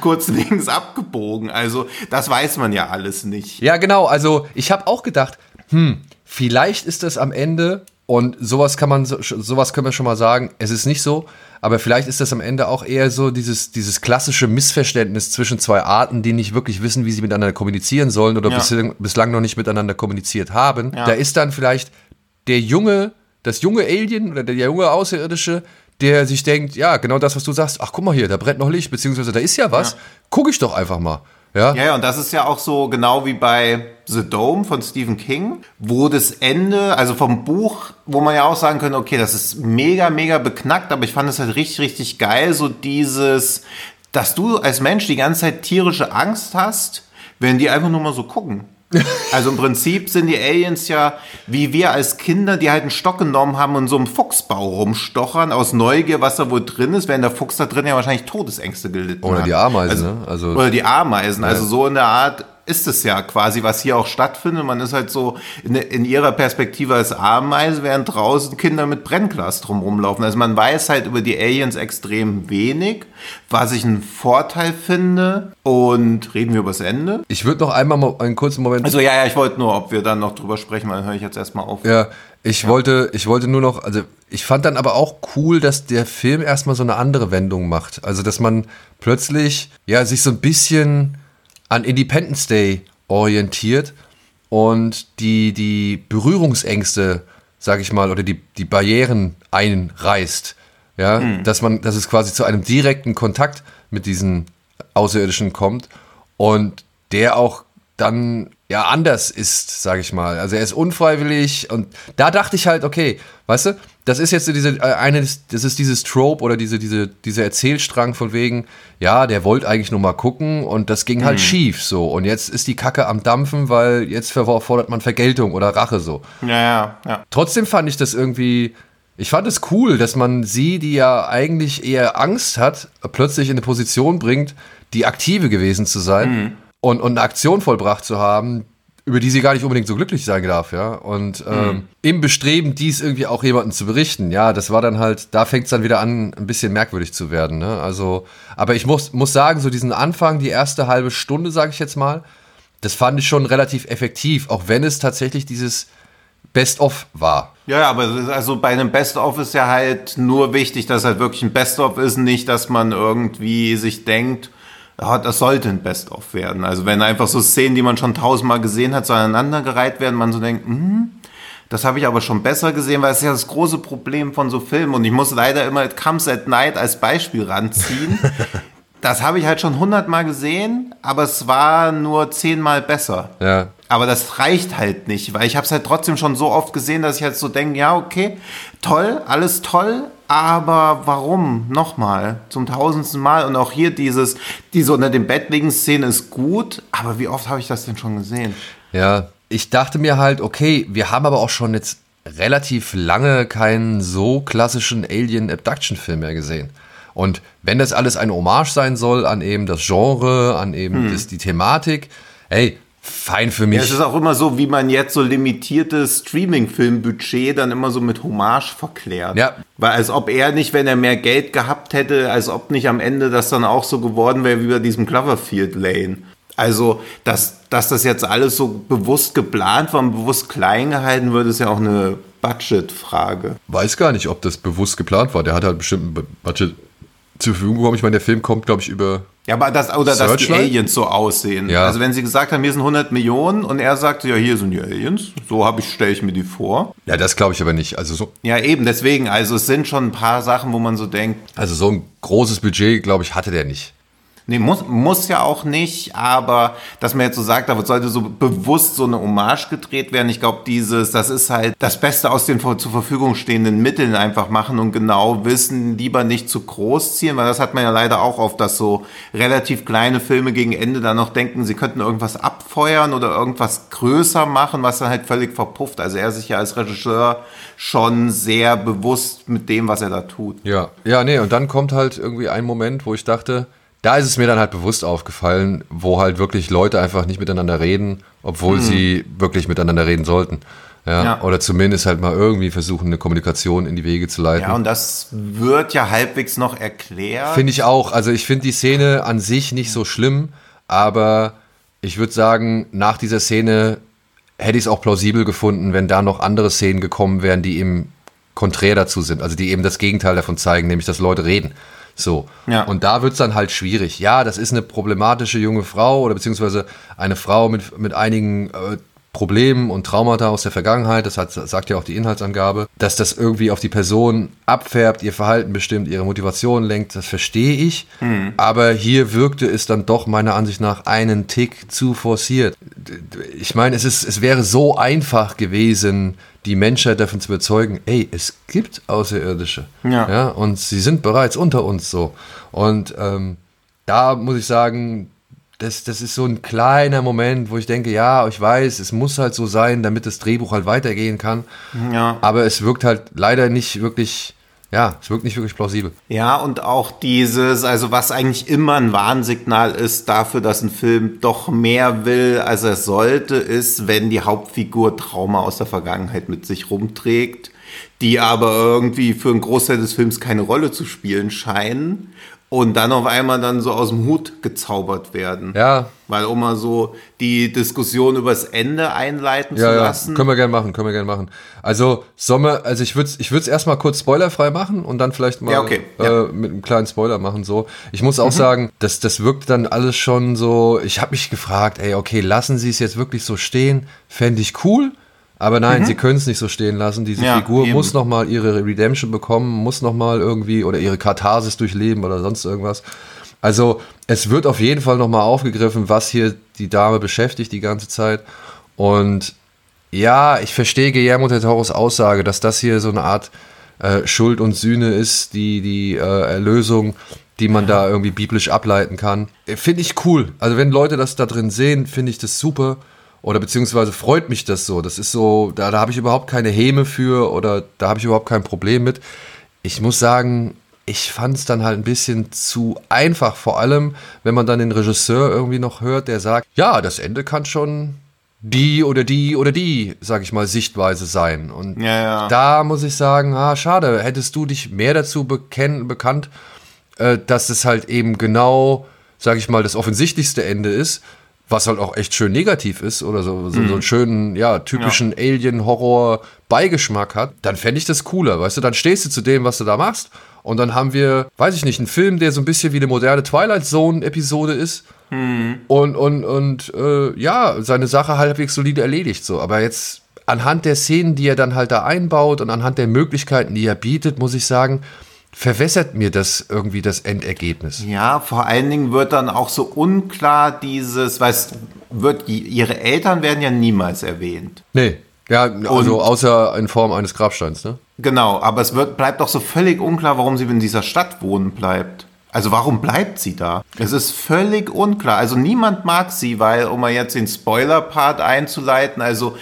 kurz links abgebogen. Also das weiß man ja alles nicht. Ja, genau. Also ich habe auch gedacht, hm, vielleicht ist das am Ende und sowas kann man, sowas können wir schon mal sagen. Es ist nicht so, aber vielleicht ist das am Ende auch eher so dieses, dieses klassische Missverständnis zwischen zwei Arten, die nicht wirklich wissen, wie sie miteinander kommunizieren sollen oder ja. bislang, bislang, noch nicht miteinander kommuniziert haben. Ja. Da ist dann vielleicht der junge, das junge Alien oder der junge Außerirdische, der sich denkt, ja, genau das, was du sagst, ach guck mal hier, da brennt noch Licht, beziehungsweise da ist ja was, ja. gucke ich doch einfach mal. Ja? ja, ja, und das ist ja auch so genau wie bei The Dome von Stephen King, wo das Ende, also vom Buch, wo man ja auch sagen könnte, okay, das ist mega, mega beknackt, aber ich fand es halt richtig, richtig geil, so dieses, dass du als Mensch die ganze Zeit tierische Angst hast, wenn die einfach nur mal so gucken. Also im Prinzip sind die Aliens ja wie wir als Kinder, die halt einen Stock genommen haben und so einem Fuchsbau rumstochern aus Neugier, was da wohl drin ist, während der Fuchs da drin ja wahrscheinlich Todesängste gelitten oder hat. Die Ameisen, also, ne? also, oder die Ameisen, also so in der Art ist es ja quasi, was hier auch stattfindet. Man ist halt so in, in ihrer Perspektive als Ameise, während draußen Kinder mit Brennglas drum rumlaufen. Also man weiß halt über die Aliens extrem wenig, was ich einen Vorteil finde. Und reden wir über das Ende? Ich würde noch einmal mal einen kurzen Moment. Also ja, ja, ich wollte nur, ob wir dann noch drüber sprechen, weil dann höre ich jetzt erstmal auf. Ja, ich ja. wollte, ich wollte nur noch, also ich fand dann aber auch cool, dass der Film erstmal so eine andere Wendung macht. Also dass man plötzlich ja sich so ein bisschen an Independence Day orientiert und die, die Berührungsängste, sag ich mal, oder die, die Barrieren einreißt. Ja, mhm. dass man, dass es quasi zu einem direkten Kontakt mit diesen Außerirdischen kommt und der auch dann ja anders ist, sage ich mal. Also er ist unfreiwillig und da dachte ich halt, okay, weißt du, das ist jetzt diese äh, eine, das ist dieses Trope oder diese diese dieser Erzählstrang von wegen, ja, der wollte eigentlich nur mal gucken und das ging halt mhm. schief so und jetzt ist die Kacke am dampfen, weil jetzt fordert man Vergeltung oder Rache so. Ja, ja, ja. Trotzdem fand ich das irgendwie ich fand es cool, dass man sie, die ja eigentlich eher Angst hat, plötzlich in eine Position bringt, die aktive gewesen zu sein. Mhm und, und eine Aktion vollbracht zu haben, über die sie gar nicht unbedingt so glücklich sein darf, ja. Und ähm, mhm. im Bestreben, dies irgendwie auch jemandem zu berichten, ja, das war dann halt, da fängt es dann wieder an, ein bisschen merkwürdig zu werden, ne? Also, aber ich muss, muss sagen, so diesen Anfang, die erste halbe Stunde, sage ich jetzt mal, das fand ich schon relativ effektiv, auch wenn es tatsächlich dieses Best-of war. Ja, aber also bei einem Best-of ist ja halt nur wichtig, dass halt wirklich ein Best-of ist, nicht, dass man irgendwie sich denkt, das sollte ein Best-of werden. Also wenn einfach so Szenen, die man schon tausendmal gesehen hat, so aneinandergereiht werden, man so denkt, hm, das habe ich aber schon besser gesehen, weil es ist ja das große Problem von so Filmen. Und ich muss leider immer Comes at Night als Beispiel ranziehen. das habe ich halt schon hundertmal gesehen, aber es war nur zehnmal besser. Ja. Aber das reicht halt nicht, weil ich habe es halt trotzdem schon so oft gesehen, dass ich halt so denke, ja, okay, toll, alles toll, aber warum? Nochmal, zum tausendsten Mal. Und auch hier dieses, diese unter dem Bett liegen Szene ist gut, aber wie oft habe ich das denn schon gesehen? Ja, ich dachte mir halt, okay, wir haben aber auch schon jetzt relativ lange keinen so klassischen Alien Abduction Film mehr gesehen. Und wenn das alles eine Hommage sein soll an eben das Genre, an eben hm. das, die Thematik, hey, fein für mich. Ja, es ist auch immer so, wie man jetzt so limitiertes Streaming-Filmbudget dann immer so mit Hommage verklärt. Ja. Weil als ob er nicht, wenn er mehr Geld gehabt hätte, als ob nicht am Ende das dann auch so geworden wäre wie bei diesem Cloverfield Lane. Also, dass, dass das jetzt alles so bewusst geplant war und bewusst klein gehalten wird, ist ja auch eine Budgetfrage. Weiß gar nicht, ob das bewusst geplant war. Der hat halt bestimmt ein Budget zur Verfügung bekommen. Ich meine, der Film kommt, glaube ich, über ja, aber das, oder dass die Aliens so aussehen. Ja. Also wenn sie gesagt haben, hier sind 100 Millionen und er sagt, ja, hier sind die Aliens, so habe ich, stelle ich mir die vor. Ja, das glaube ich aber nicht. Also so. Ja, eben, deswegen, also es sind schon ein paar Sachen, wo man so denkt. Also so ein großes Budget, glaube ich, hatte der nicht. Nee, muss, muss ja auch nicht, aber dass man jetzt so sagt, da sollte so bewusst so eine Hommage gedreht werden. Ich glaube, dieses, das ist halt das Beste aus den zur Verfügung stehenden Mitteln einfach machen und genau wissen, lieber nicht zu groß ziehen, weil das hat man ja leider auch oft, dass so relativ kleine Filme gegen Ende dann noch denken, sie könnten irgendwas abfeuern oder irgendwas größer machen, was dann halt völlig verpufft. Also er sich ja als Regisseur schon sehr bewusst mit dem, was er da tut. Ja, ja, nee, und dann kommt halt irgendwie ein Moment, wo ich dachte, da ist es mir dann halt bewusst aufgefallen, wo halt wirklich Leute einfach nicht miteinander reden, obwohl mhm. sie wirklich miteinander reden sollten. Ja, ja, Oder zumindest halt mal irgendwie versuchen, eine Kommunikation in die Wege zu leiten. Ja, und das wird ja halbwegs noch erklärt. Finde ich auch. Also ich finde die Szene an sich nicht so schlimm, aber ich würde sagen, nach dieser Szene hätte ich es auch plausibel gefunden, wenn da noch andere Szenen gekommen wären, die eben konträr dazu sind, also die eben das Gegenteil davon zeigen, nämlich dass Leute reden. So. Ja. Und da wird es dann halt schwierig. Ja, das ist eine problematische junge Frau oder beziehungsweise eine Frau mit, mit einigen äh, Problemen und Traumata aus der Vergangenheit, das hat, sagt ja auch die Inhaltsangabe, dass das irgendwie auf die Person abfärbt, ihr Verhalten bestimmt, ihre Motivation lenkt, das verstehe ich. Mhm. Aber hier wirkte es dann doch meiner Ansicht nach einen Tick zu forciert. Ich meine, es, ist, es wäre so einfach gewesen, die Menschheit davon zu überzeugen, ey, es gibt Außerirdische. Ja. ja und sie sind bereits unter uns so. Und ähm, da muss ich sagen, das, das ist so ein kleiner Moment, wo ich denke, ja, ich weiß, es muss halt so sein, damit das Drehbuch halt weitergehen kann. Ja. Aber es wirkt halt leider nicht wirklich, ja, es wirkt nicht wirklich plausibel. Ja, und auch dieses, also was eigentlich immer ein Warnsignal ist dafür, dass ein Film doch mehr will, als er sollte, ist, wenn die Hauptfigur Trauma aus der Vergangenheit mit sich rumträgt die aber irgendwie für einen Großteil des Films keine Rolle zu spielen scheinen und dann auf einmal dann so aus dem Hut gezaubert werden. Ja. Weil um mal so die Diskussion übers Ende einleiten ja, zu lassen. Ja, können wir gerne machen, können wir gerne machen. Also Sommer, also ich würde es ich erstmal kurz spoilerfrei machen und dann vielleicht mal ja, okay. äh, mit einem kleinen Spoiler machen. So. Ich muss auch mhm. sagen, das, das wirkt dann alles schon so, ich habe mich gefragt, ey, okay, lassen Sie es jetzt wirklich so stehen? Fände ich cool. Aber nein, mhm. sie können es nicht so stehen lassen. Diese ja, Figur eben. muss nochmal ihre Redemption bekommen, muss nochmal irgendwie oder ihre Katharsis durchleben oder sonst irgendwas. Also es wird auf jeden Fall nochmal aufgegriffen, was hier die Dame beschäftigt die ganze Zeit. Und ja, ich verstehe Guillermo del Toros Aussage, dass das hier so eine Art äh, Schuld und Sühne ist, die, die äh, Erlösung, die man da irgendwie biblisch ableiten kann. Finde ich cool. Also wenn Leute das da drin sehen, finde ich das super. Oder beziehungsweise freut mich das so. Das ist so, da, da habe ich überhaupt keine Häme für oder da habe ich überhaupt kein Problem mit. Ich muss sagen, ich fand es dann halt ein bisschen zu einfach. Vor allem, wenn man dann den Regisseur irgendwie noch hört, der sagt, ja, das Ende kann schon die oder die oder die, sag ich mal, Sichtweise sein. Und ja, ja. da muss ich sagen, ah, schade, hättest du dich mehr dazu bekennen, bekannt, äh, dass es halt eben genau, sag ich mal, das offensichtlichste Ende ist was halt auch echt schön negativ ist oder so, so, mhm. so einen schönen, ja, typischen ja. Alien-Horror-Beigeschmack hat, dann fände ich das cooler, weißt du? Dann stehst du zu dem, was du da machst und dann haben wir, weiß ich nicht, einen Film, der so ein bisschen wie eine moderne Twilight Zone-Episode ist mhm. und, und, und äh, ja, seine Sache halbwegs solide erledigt, so. Aber jetzt anhand der Szenen, die er dann halt da einbaut und anhand der Möglichkeiten, die er bietet, muss ich sagen, verwässert mir das irgendwie das Endergebnis. Ja, vor allen Dingen wird dann auch so unklar dieses, weiß, wird, ihre Eltern werden ja niemals erwähnt. Nee. Ja, also Und, außer in Form eines Grabsteins, ne? Genau, aber es wird, bleibt doch so völlig unklar, warum sie in dieser Stadt wohnen bleibt. Also warum bleibt sie da? Es ist völlig unklar. Also niemand mag sie, weil, um mal jetzt den Spoiler-Part einzuleiten, also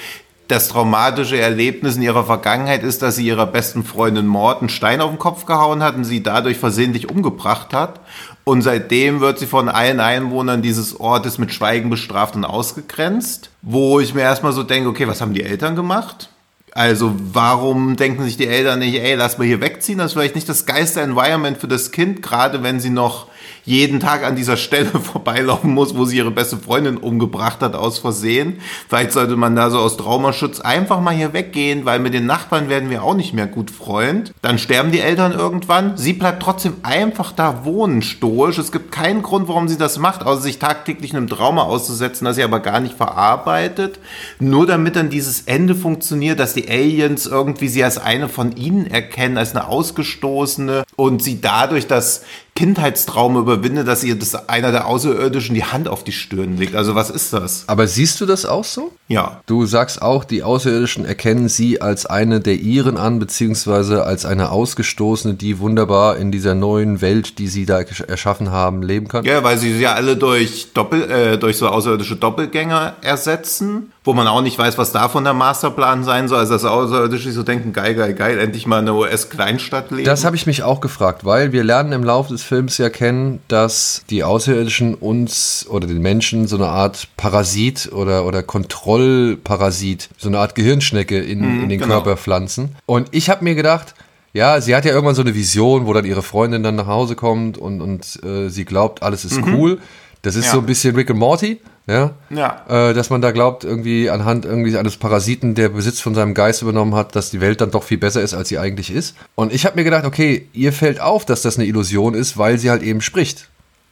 das traumatische Erlebnis in ihrer Vergangenheit ist, dass sie ihrer besten Freundin Mord einen Stein auf den Kopf gehauen hat und sie dadurch versehentlich umgebracht hat. Und seitdem wird sie von allen Einwohnern dieses Ortes mit Schweigen bestraft und ausgegrenzt. Wo ich mir erstmal so denke, okay, was haben die Eltern gemacht? Also warum denken sich die Eltern nicht, ey, lass mal hier wegziehen? Das ist vielleicht nicht das geilste Environment für das Kind, gerade wenn sie noch jeden Tag an dieser Stelle vorbeilaufen muss, wo sie ihre beste Freundin umgebracht hat aus Versehen. Vielleicht sollte man da so aus Traumaschutz einfach mal hier weggehen, weil mit den Nachbarn werden wir auch nicht mehr gut Freund. Dann sterben die Eltern irgendwann. Sie bleibt trotzdem einfach da wohnen, stoisch. Es gibt keinen Grund, warum sie das macht, außer sich tagtäglich einem Trauma auszusetzen, das sie aber gar nicht verarbeitet. Nur damit dann dieses Ende funktioniert, dass die Aliens irgendwie sie als eine von ihnen erkennen, als eine Ausgestoßene und sie dadurch das Kindheitstraum überwindet, dass ihr das einer der Außerirdischen die Hand auf die Stirn legt. Also was ist das? Aber siehst du das auch so? Ja. Du sagst auch, die Außerirdischen erkennen sie als eine der ihren an, beziehungsweise als eine Ausgestoßene, die wunderbar in dieser neuen Welt, die sie da erschaffen haben, leben kann. Ja, weil sie sie ja alle durch Doppel, äh, durch so außerirdische Doppelgänger ersetzen, wo man auch nicht weiß, was davon der Masterplan sein soll. Also dass Außerirdische so denken, geil, geil, geil, endlich mal eine US-Kleinstadt leben. Das habe ich mich auch gefragt, weil wir lernen im Laufe des Films ja kennen, dass die Außerirdischen uns oder den Menschen so eine Art Parasit oder, oder Kontrollparasit, so eine Art Gehirnschnecke in, in den genau. Körper pflanzen. Und ich habe mir gedacht, ja, sie hat ja irgendwann so eine Vision, wo dann ihre Freundin dann nach Hause kommt und, und äh, sie glaubt, alles ist cool. Das ist Ja. so ein bisschen Rick and Morty, ja. Ja. Äh, dass man da glaubt, irgendwie anhand irgendwie eines Parasiten, der Besitz von seinem Geist übernommen hat, dass die Welt dann doch viel besser ist, als sie eigentlich ist. Und ich habe mir gedacht, okay, ihr fällt auf, dass das eine Illusion ist, weil sie halt eben spricht.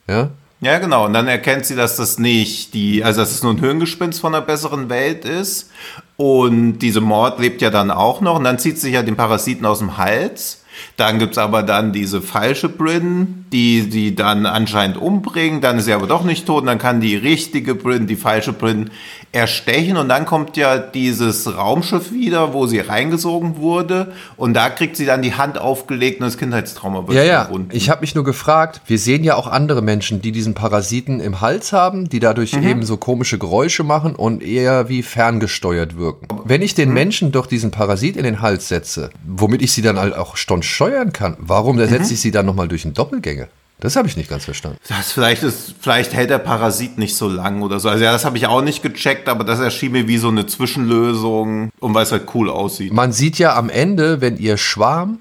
Ja. Ja, genau. Und dann erkennt sie, dass das nicht die, also dass es nur ein Hirngespinst von einer besseren Welt ist. Und diese Mord lebt ja dann auch noch. Und dann zieht sie sich ja den Parasiten aus dem Hals. Dann gibt's aber dann diese falsche Bryn, die die dann anscheinend umbringt. Dann ist sie aber doch nicht tot. Und dann kann die richtige Bryn, die falsche Bryn erstechen. Und dann kommt ja dieses Raumschiff wieder, wo sie reingesogen wurde. Und da kriegt sie dann die Hand aufgelegt und das Kindheitstrauma wird Ja, ja. Ich habe mich nur gefragt, wir sehen ja auch andere Menschen, die diesen Parasiten im Hals haben, die dadurch eben so komische Geräusche machen und eher wie ferngesteuert wirken. Wenn ich den Menschen doch diesen Parasit in den Hals setze, womit ich sie dann halt auch schon steuern kann, warum ersetze ich sie dann nochmal durch einen Doppelgänger? Das habe ich nicht ganz verstanden. Das vielleicht ist, vielleicht hält der Parasit nicht so lang oder so. Also ja, das habe ich auch nicht gecheckt, aber das erschien mir wie so eine Zwischenlösung und weil es halt cool aussieht. Man sieht ja am Ende, wenn ihr Schwarm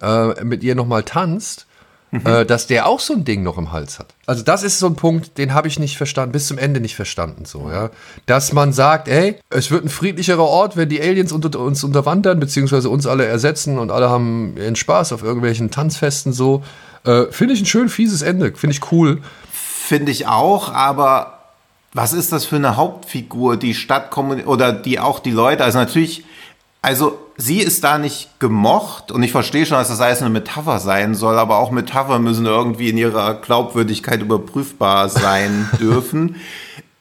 äh, mit ihr nochmal tanzt, äh, dass der auch so ein Ding noch im Hals hat. Also das ist so ein Punkt, den habe ich nicht verstanden, bis zum Ende nicht verstanden, so, ja. Dass man sagt, ey, es wird ein friedlicherer Ort, wenn die Aliens unter, uns unterwandern, beziehungsweise uns alle ersetzen und alle haben ihren Spaß auf irgendwelchen Tanzfesten, so. Äh, finde ich ein schön fieses Ende, finde ich cool. Finde ich auch, aber was ist das für eine Hauptfigur, die Stadtkommunität oder die auch die Leute, also natürlich, also sie ist da nicht gemocht und ich verstehe schon, dass das alles eine Metapher sein soll, aber auch Metapher müssen irgendwie in ihrer Glaubwürdigkeit überprüfbar sein dürfen.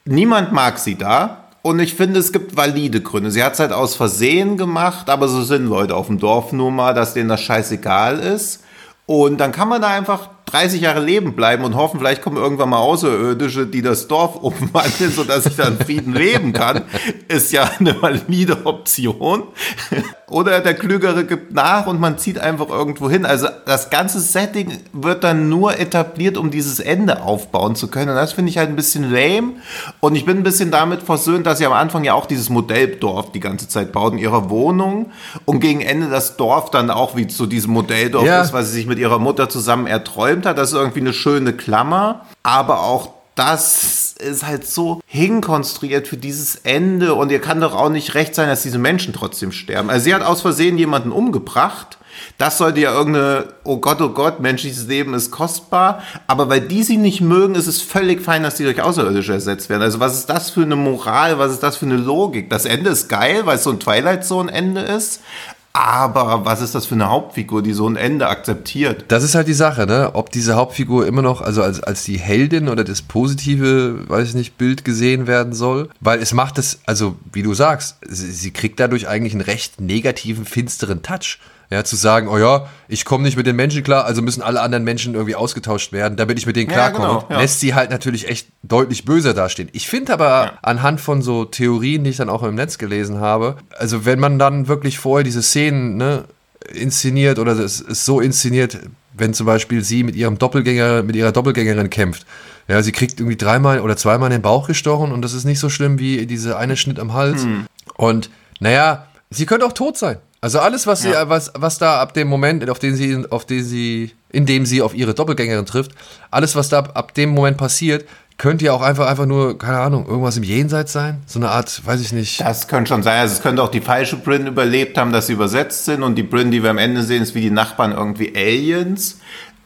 Niemand mag sie da. Und ich finde, es gibt valide Gründe. Sie hat es halt aus Versehen gemacht, aber so sind Leute auf dem Dorf nun mal, dass denen das scheißegal ist. Und dann kann man da einfach 30 Jahre leben bleiben und hoffen, vielleicht kommen irgendwann mal Außerirdische, die das Dorf umwandeln, sodass ich da in Frieden leben kann. Ist ja eine valide Option. Oder der Klügere gibt nach und man zieht einfach irgendwo hin. Also das ganze Setting wird dann nur etabliert, um dieses Ende aufbauen zu können. Und das finde ich halt ein bisschen lame. Und ich bin ein bisschen damit versöhnt, dass sie am Anfang ja auch dieses Modelldorf die ganze Zeit baut in ihrer Wohnung. Und gegen Ende das Dorf dann auch wie zu diesem Modelldorf Ja. ist, weil sie sich mit ihrer Mutter zusammen erträumt hat. Das ist irgendwie eine schöne Klammer. Aber auch das ist halt so hinkonstruiert für dieses Ende und ihr kann doch auch nicht recht sein, dass diese Menschen trotzdem sterben. Also sie hat aus Versehen jemanden umgebracht. Das sollte ja irgendeine, oh Gott, oh Gott, menschliches Leben ist kostbar. Aber weil die sie nicht mögen, ist es völlig fein, dass die durch Außerirdische ersetzt werden. Also was ist das für eine Moral, was ist das für eine Logik? Das Ende ist geil, weil es so ein Twilight Zone Ende ist. Aber was ist das für eine Hauptfigur, die so ein Ende akzeptiert? Das ist halt die Sache, ne? Ob diese Hauptfigur immer noch, also als, als die Heldin oder das positive, weiß ich nicht, Bild gesehen werden soll. Weil es macht es, also wie du sagst, sie, sie kriegt dadurch eigentlich einen recht negativen, finsteren Touch. Ja, zu sagen, oh ja, ich komme nicht mit den Menschen klar, also müssen alle anderen Menschen irgendwie ausgetauscht werden, damit ich mit denen Ja, klarkomme. genau, ja. Lässt sie halt natürlich echt deutlich böser dastehen. Ich finde aber anhand von so Theorien, die ich dann auch im Netz gelesen habe, also wenn man dann wirklich vorher diese Szenen, ne, inszeniert oder es ist so inszeniert, wenn zum Beispiel sie mit ihrem Doppelgänger, mit ihrer Doppelgängerin kämpft. Ja, sie kriegt irgendwie dreimal oder zweimal in den Bauch gestochen und das ist nicht so schlimm wie diese eine Schnitt am Hals. Und naja, sie könnte auch tot sein. Also alles, was sie, was, was da ab dem Moment, auf den sie, auf den sie, in dem sie auf ihre Doppelgängerin trifft, alles, was da ab, dem Moment passiert, könnte ja auch einfach, einfach nur, keine Ahnung, irgendwas im Jenseits sein. So eine Art, weiß ich nicht. Das könnte schon sein. Also es könnte auch die falsche Bryn überlebt haben, dass sie übersetzt sind. Und die Bryn, die wir am Ende sehen, ist wie die Nachbarn irgendwie Aliens.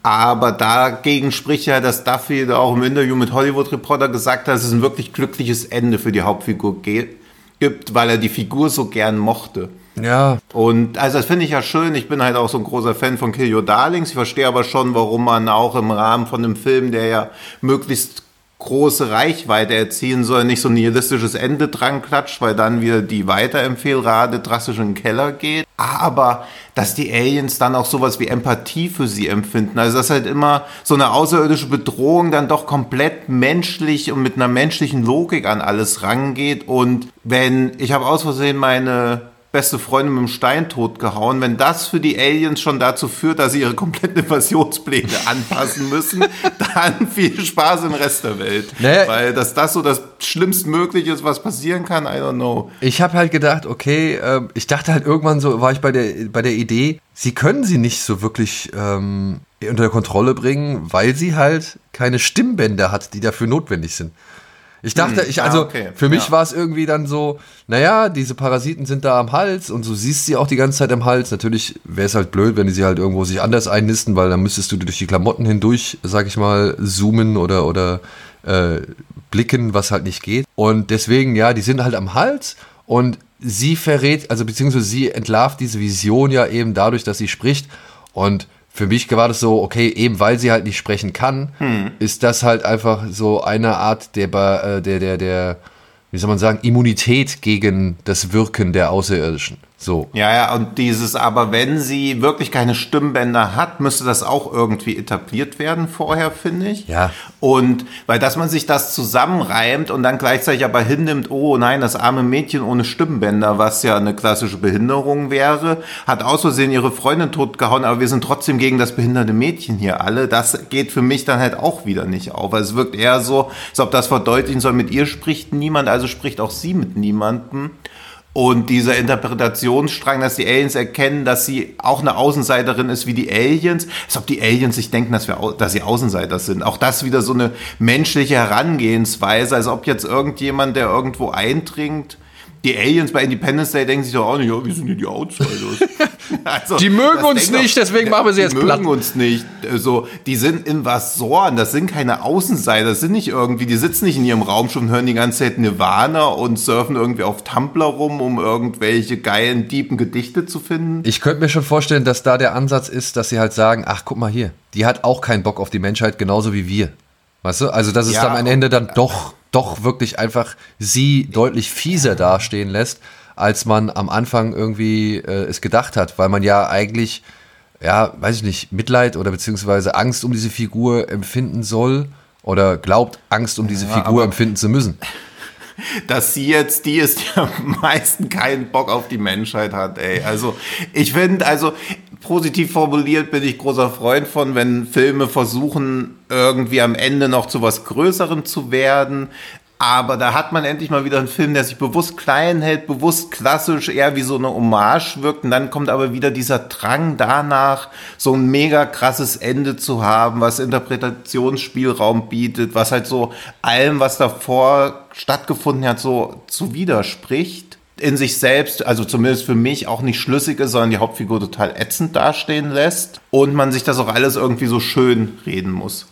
Aber dagegen spricht ja, dass Duffy da auch im Interview mit Hollywood Reporter gesagt hat, dass es ein wirklich glückliches Ende für die Hauptfigur gibt, weil er die Figur so gern mochte. Ja. Und also das finde ich ja schön. Ich bin halt auch so ein großer Fan von Kill Your Darlings. Ich verstehe aber schon, warum man auch im Rahmen von einem Film, der ja möglichst große Reichweite erzielen soll, nicht so ein nihilistisches Ende dran klatscht, weil dann wieder die Weiterempfehlrate drastisch in den Keller geht. Aber dass die Aliens dann auch sowas wie Empathie für sie empfinden. Also dass halt immer so eine außerirdische Bedrohung dann doch komplett menschlich und mit einer menschlichen Logik an alles rangeht. Und wenn, ich habe aus Versehen meine beste Freundin mit dem Stein totgehauen. Wenn das für die Aliens schon dazu führt, dass sie ihre kompletten Invasionspläne anpassen müssen, dann viel Spaß im Rest der Welt. Naja. Weil dass das so das Schlimmstmögliche ist, was passieren kann, I don't know. Ich habe halt gedacht, okay, äh, ich dachte halt irgendwann so, war ich bei der, bei der Idee, sie können sie nicht so wirklich ähm, unter Kontrolle bringen, weil sie halt keine Stimmbänder hat, die dafür notwendig sind. Ich dachte, ich, ah, also okay. für mich Ja. war es irgendwie dann so, naja, diese Parasiten sind da am Hals und du siehst sie auch die ganze Zeit am Hals. Natürlich wäre es halt blöd, wenn die sie halt irgendwo sich anders einnisten, weil dann müsstest du durch die Klamotten hindurch, sag ich mal, zoomen oder, oder äh, blicken, was halt nicht geht. Und deswegen, ja, die sind halt am Hals und sie verrät, also beziehungsweise sie entlarvt diese Vision ja eben dadurch, dass sie spricht. Und für mich war das so, okay, eben weil sie halt nicht sprechen kann, ist das halt einfach so eine Art der, äh, der, der, der, wie soll man sagen, Immunität gegen das Wirken der Außerirdischen. So. Ja, ja, und dieses, aber wenn sie wirklich keine Stimmbänder hat, müsste das auch irgendwie etabliert werden vorher, finde ich. Ja. Und weil, dass man sich das zusammenreimt und dann gleichzeitig aber hinnimmt, oh nein, das arme Mädchen ohne Stimmbänder, was ja eine klassische Behinderung wäre, hat aus Versehen ihre Freundin totgehauen, aber wir sind trotzdem gegen das behinderte Mädchen hier alle. Das geht für mich dann halt auch wieder nicht auf. Also es wirkt eher so, als ob das verdeutlichen soll, mit ihr spricht niemand, also spricht auch sie mit niemandem. Und dieser Interpretationsstrang, dass die Aliens erkennen, dass sie auch eine Außenseiterin ist wie die Aliens, als ob die Aliens sich denken, dass, wir, dass sie Außenseiter sind. Auch das wieder so eine menschliche Herangehensweise, als ob jetzt irgendjemand, der irgendwo eindringt, die Aliens bei Independence Day denken sich doch auch nicht, ja, wir sind ja die Outsiders. Also, Die mögen uns nicht, deswegen machen wir sie die jetzt mögen platt. uns nicht. So, die sind Invasoren, das sind keine Außenseiter, das sind nicht irgendwie, die sitzen nicht in ihrem Raumschiff und hören die ganze Zeit Nirvana und surfen irgendwie auf Tumblr rum, um irgendwelche geilen, tiefen Gedichte zu finden. Ich könnte mir schon vorstellen, dass da der Ansatz ist, dass sie halt sagen, ach, guck mal hier, die hat auch keinen Bock auf die Menschheit, genauso wie wir. Weißt du? Also, dass es Ja, dann am Ende dann doch, doch wirklich einfach sie deutlich fieser dastehen lässt, als man am Anfang irgendwie äh, es gedacht hat, weil man ja eigentlich, ja, weiß ich nicht, Mitleid oder beziehungsweise Angst um diese Figur empfinden soll oder glaubt, Angst um diese Figur aber- empfinden zu müssen. dass sie jetzt die ist, die am meisten keinen Bock auf die Menschheit hat, ey. Also, ich finde, also, positiv formuliert bin ich großer Freund von, wenn Filme versuchen, irgendwie am Ende noch zu was Größerem zu werden. Aber da hat man endlich mal wieder einen Film, der sich bewusst klein hält, bewusst klassisch, eher wie so eine Hommage wirkt. Und dann kommt aber wieder dieser Drang danach, so ein mega krasses Ende zu haben, was Interpretationsspielraum bietet, was halt so allem, was davor stattgefunden hat, so zu widerspricht. In sich selbst, also zumindest für mich, auch nicht schlüssig ist, sondern die Hauptfigur total ätzend dastehen lässt. Und man sich das auch alles irgendwie so schön reden muss.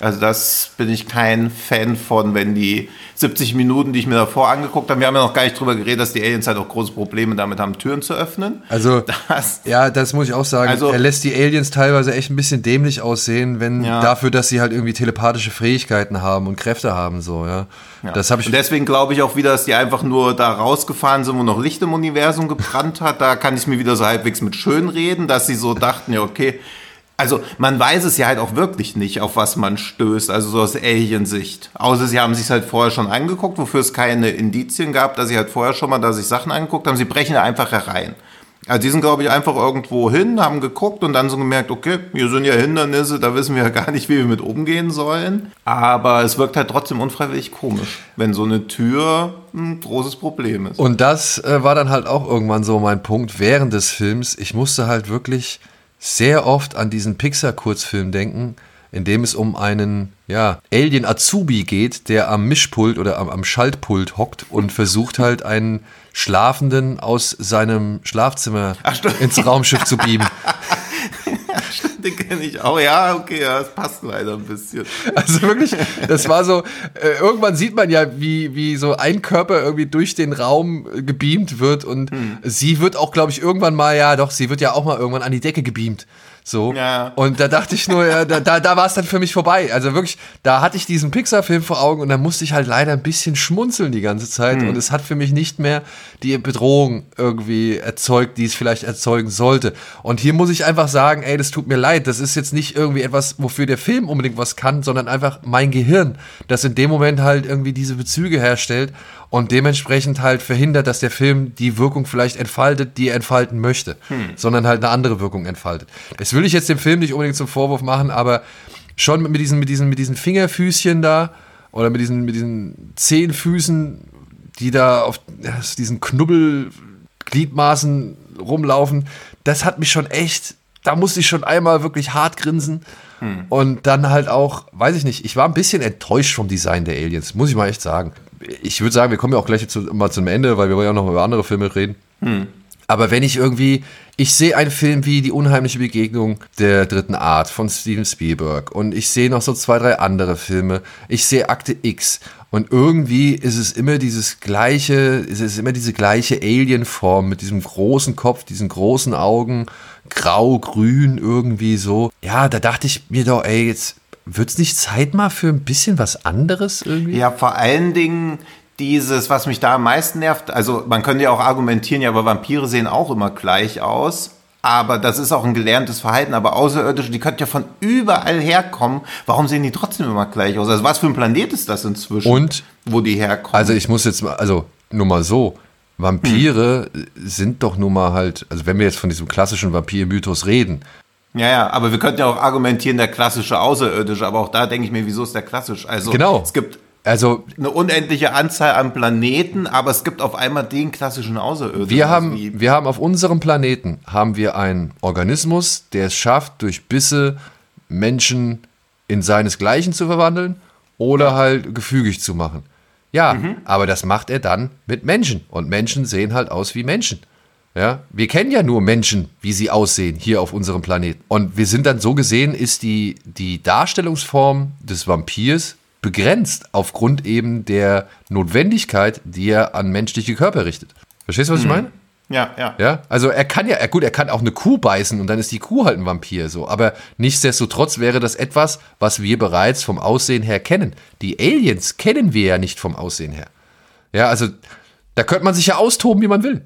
Also das bin ich kein Fan von, wenn die 70 Minuten, die ich mir davor angeguckt habe, wir haben ja noch gar nicht drüber geredet, dass die Aliens halt auch große Probleme damit haben, Türen zu öffnen. Also, Das, Ja, das muss ich auch sagen. Also- er lässt die Aliens teilweise echt ein bisschen dämlich aussehen, wenn Ja. dafür, dass sie halt irgendwie telepathische Fähigkeiten haben und Kräfte haben, so, ja. Das habe ich. Und deswegen glaube ich auch wieder, dass die einfach nur da rausgefahren sind, wo noch Licht im Universum gebrannt hat. Da kann ich mir wieder so halbwegs mit schön reden, dass sie so dachten, ja, okay. Also man weiß es ja halt auch wirklich nicht, auf was man stößt, also so aus Alien-Sicht. Außer sie haben sich halt vorher schon angeguckt, wofür es keine Indizien gab, dass sie halt vorher schon mal da sich Sachen angeguckt haben. Sie brechen da einfach herein. Also die sind, glaube ich, einfach irgendwo hin, haben geguckt und dann so gemerkt, okay, hier sind ja Hindernisse, da wissen wir ja gar nicht, wie wir mit umgehen sollen. Aber es wirkt halt trotzdem unfreiwillig komisch, wenn so eine Tür ein großes Problem ist. Und das äh, war dann halt auch irgendwann so mein Punkt während des Films. Ich musste halt wirklich sehr oft an diesen Pixar-Kurzfilm denken, in dem es um einen ja, Alien Azubi geht, der am Mischpult oder am, am Schaltpult hockt und versucht halt einen Schlafenden aus seinem Schlafzimmer ins Raumschiff zu beamen. Den kenne ich auch. Ja, okay, ja, das passt leider ein bisschen. Also wirklich, das war so, äh, irgendwann sieht man ja, wie, wie so ein Körper irgendwie durch den Raum äh, gebeamt wird und hm. sie wird auch, glaube ich, irgendwann mal, ja doch, sie wird ja auch mal irgendwann an die Decke gebeamt. So. Ja. Und da dachte ich nur, ja, da, da, da war es dann für mich vorbei. Also wirklich, da hatte ich diesen Pixar-Film vor Augen und da musste ich halt leider ein bisschen schmunzeln die ganze Zeit. Hm. Und es hat für mich nicht mehr die Bedrohung irgendwie erzeugt, die es vielleicht erzeugen sollte. Und hier muss ich einfach sagen, ey, das tut mir leid. Das ist jetzt nicht irgendwie etwas, wofür der Film unbedingt was kann, sondern einfach mein Gehirn, das in dem Moment halt irgendwie diese Bezüge herstellt und dementsprechend halt verhindert, dass der Film die Wirkung vielleicht entfaltet, die er entfalten möchte, hm. sondern halt eine andere Wirkung entfaltet. Das will ich jetzt dem Film nicht unbedingt zum Vorwurf machen, aber schon mit diesen, mit diesen, mit diesen Fingerfüßchen da oder mit diesen, mit diesen Zehenfüßen, die da auf diesen Knubbelgliedmaßen rumlaufen, das hat mich schon echt, da musste ich schon einmal wirklich hart grinsen. Hm. Und dann halt auch, weiß ich nicht, ich war ein bisschen enttäuscht vom Design der Aliens, muss ich mal echt sagen ich würde sagen, wir kommen ja auch gleich zu, mal zum Ende, weil wir wollen ja noch über andere Filme reden. Hm. Aber wenn ich irgendwie, ich sehe einen Film wie Die unheimliche Begegnung der dritten Art von Steven Spielberg und ich sehe noch so zwei, drei andere Filme. Ich sehe Akte X und irgendwie ist es immer dieses gleiche, ist es immer diese gleiche Alien-Form mit diesem großen Kopf, diesen großen Augen, grau, grün, irgendwie so. Ja, da dachte ich mir doch, ey, jetzt wird es nicht Zeit mal für ein bisschen was anderes irgendwie? Ja, vor allen Dingen dieses, was mich da am meisten nervt, also man könnte ja auch argumentieren, ja, aber Vampire sehen auch immer gleich aus. Aber das ist auch ein gelerntes Verhalten. Aber Außerirdische, die könnten ja von überall herkommen. Warum sehen die trotzdem immer gleich aus? Also was für ein Planet ist das inzwischen? Und wo die herkommen? Also ich muss jetzt mal, also nur mal so. Vampire hm. sind doch nun mal halt, also wenn wir jetzt von diesem klassischen Vampir-Mythos reden, ja, ja, aber wir könnten ja auch argumentieren, der klassische Außerirdische, aber auch da denke ich mir, wieso ist der klassisch? Also genau. es gibt also eine unendliche Anzahl an Planeten, aber es gibt auf einmal den klassischen Außerirdischen. Wir haben, wir haben auf unserem Planeten haben wir einen Organismus, der es schafft, durch Bisse Menschen in seinesgleichen zu verwandeln oder halt gefügig zu machen. Ja, mhm. aber das macht er dann mit Menschen und Menschen sehen halt aus wie Menschen. Ja, wir kennen ja nur Menschen, wie sie aussehen hier auf unserem Planeten. Und wir sind dann so gesehen, ist die, die Darstellungsform des Vampirs begrenzt aufgrund eben der Notwendigkeit, die er an menschliche Körper richtet. Verstehst du, was hm. ich meine? Ja, ja. Ja, also er kann ja, gut, er kann auch eine Kuh beißen und dann ist die Kuh halt ein Vampir so. Aber nichtsdestotrotz wäre das etwas, was wir bereits vom Aussehen her kennen. Die Aliens kennen wir ja nicht vom Aussehen her. Ja, also da könnte man sich ja austoben, wie man will.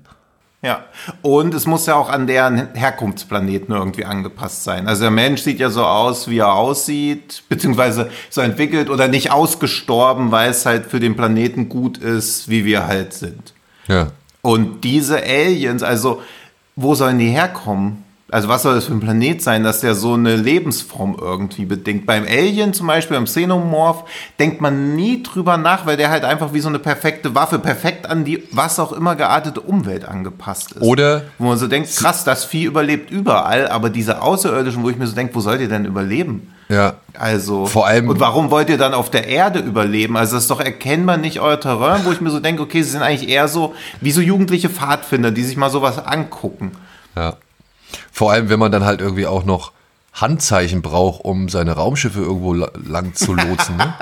Ja, und es muss ja auch an deren Herkunftsplaneten irgendwie angepasst sein. Also der Mensch sieht ja so aus, wie er aussieht, beziehungsweise so entwickelt oder nicht ausgestorben, weil es halt für den Planeten gut ist, wie wir halt sind. Ja. Und diese Aliens, also wo sollen die herkommen? Also was soll das für ein Planet sein, dass der so eine Lebensform irgendwie bedingt? Beim Alien zum Beispiel, beim Xenomorph, denkt man nie drüber nach, weil der halt einfach wie so eine perfekte Waffe, perfekt an die was auch immer geartete Umwelt angepasst ist. Oder wo man so denkt, krass, das Vieh überlebt überall, aber diese Außerirdischen, wo ich mir so denke, wo sollt ihr denn überleben? Ja. Also, vor allem. Und warum wollt ihr dann auf der Erde überleben? Also, das ist doch erkennbar nicht euer Terrain, wo ich mir so denke, okay, sie sind eigentlich eher so wie so jugendliche Pfadfinder, die sich mal sowas angucken. Ja. Vor allem, wenn man dann halt irgendwie auch noch Handzeichen braucht, um seine Raumschiffe irgendwo lang zu lotsen. Ne?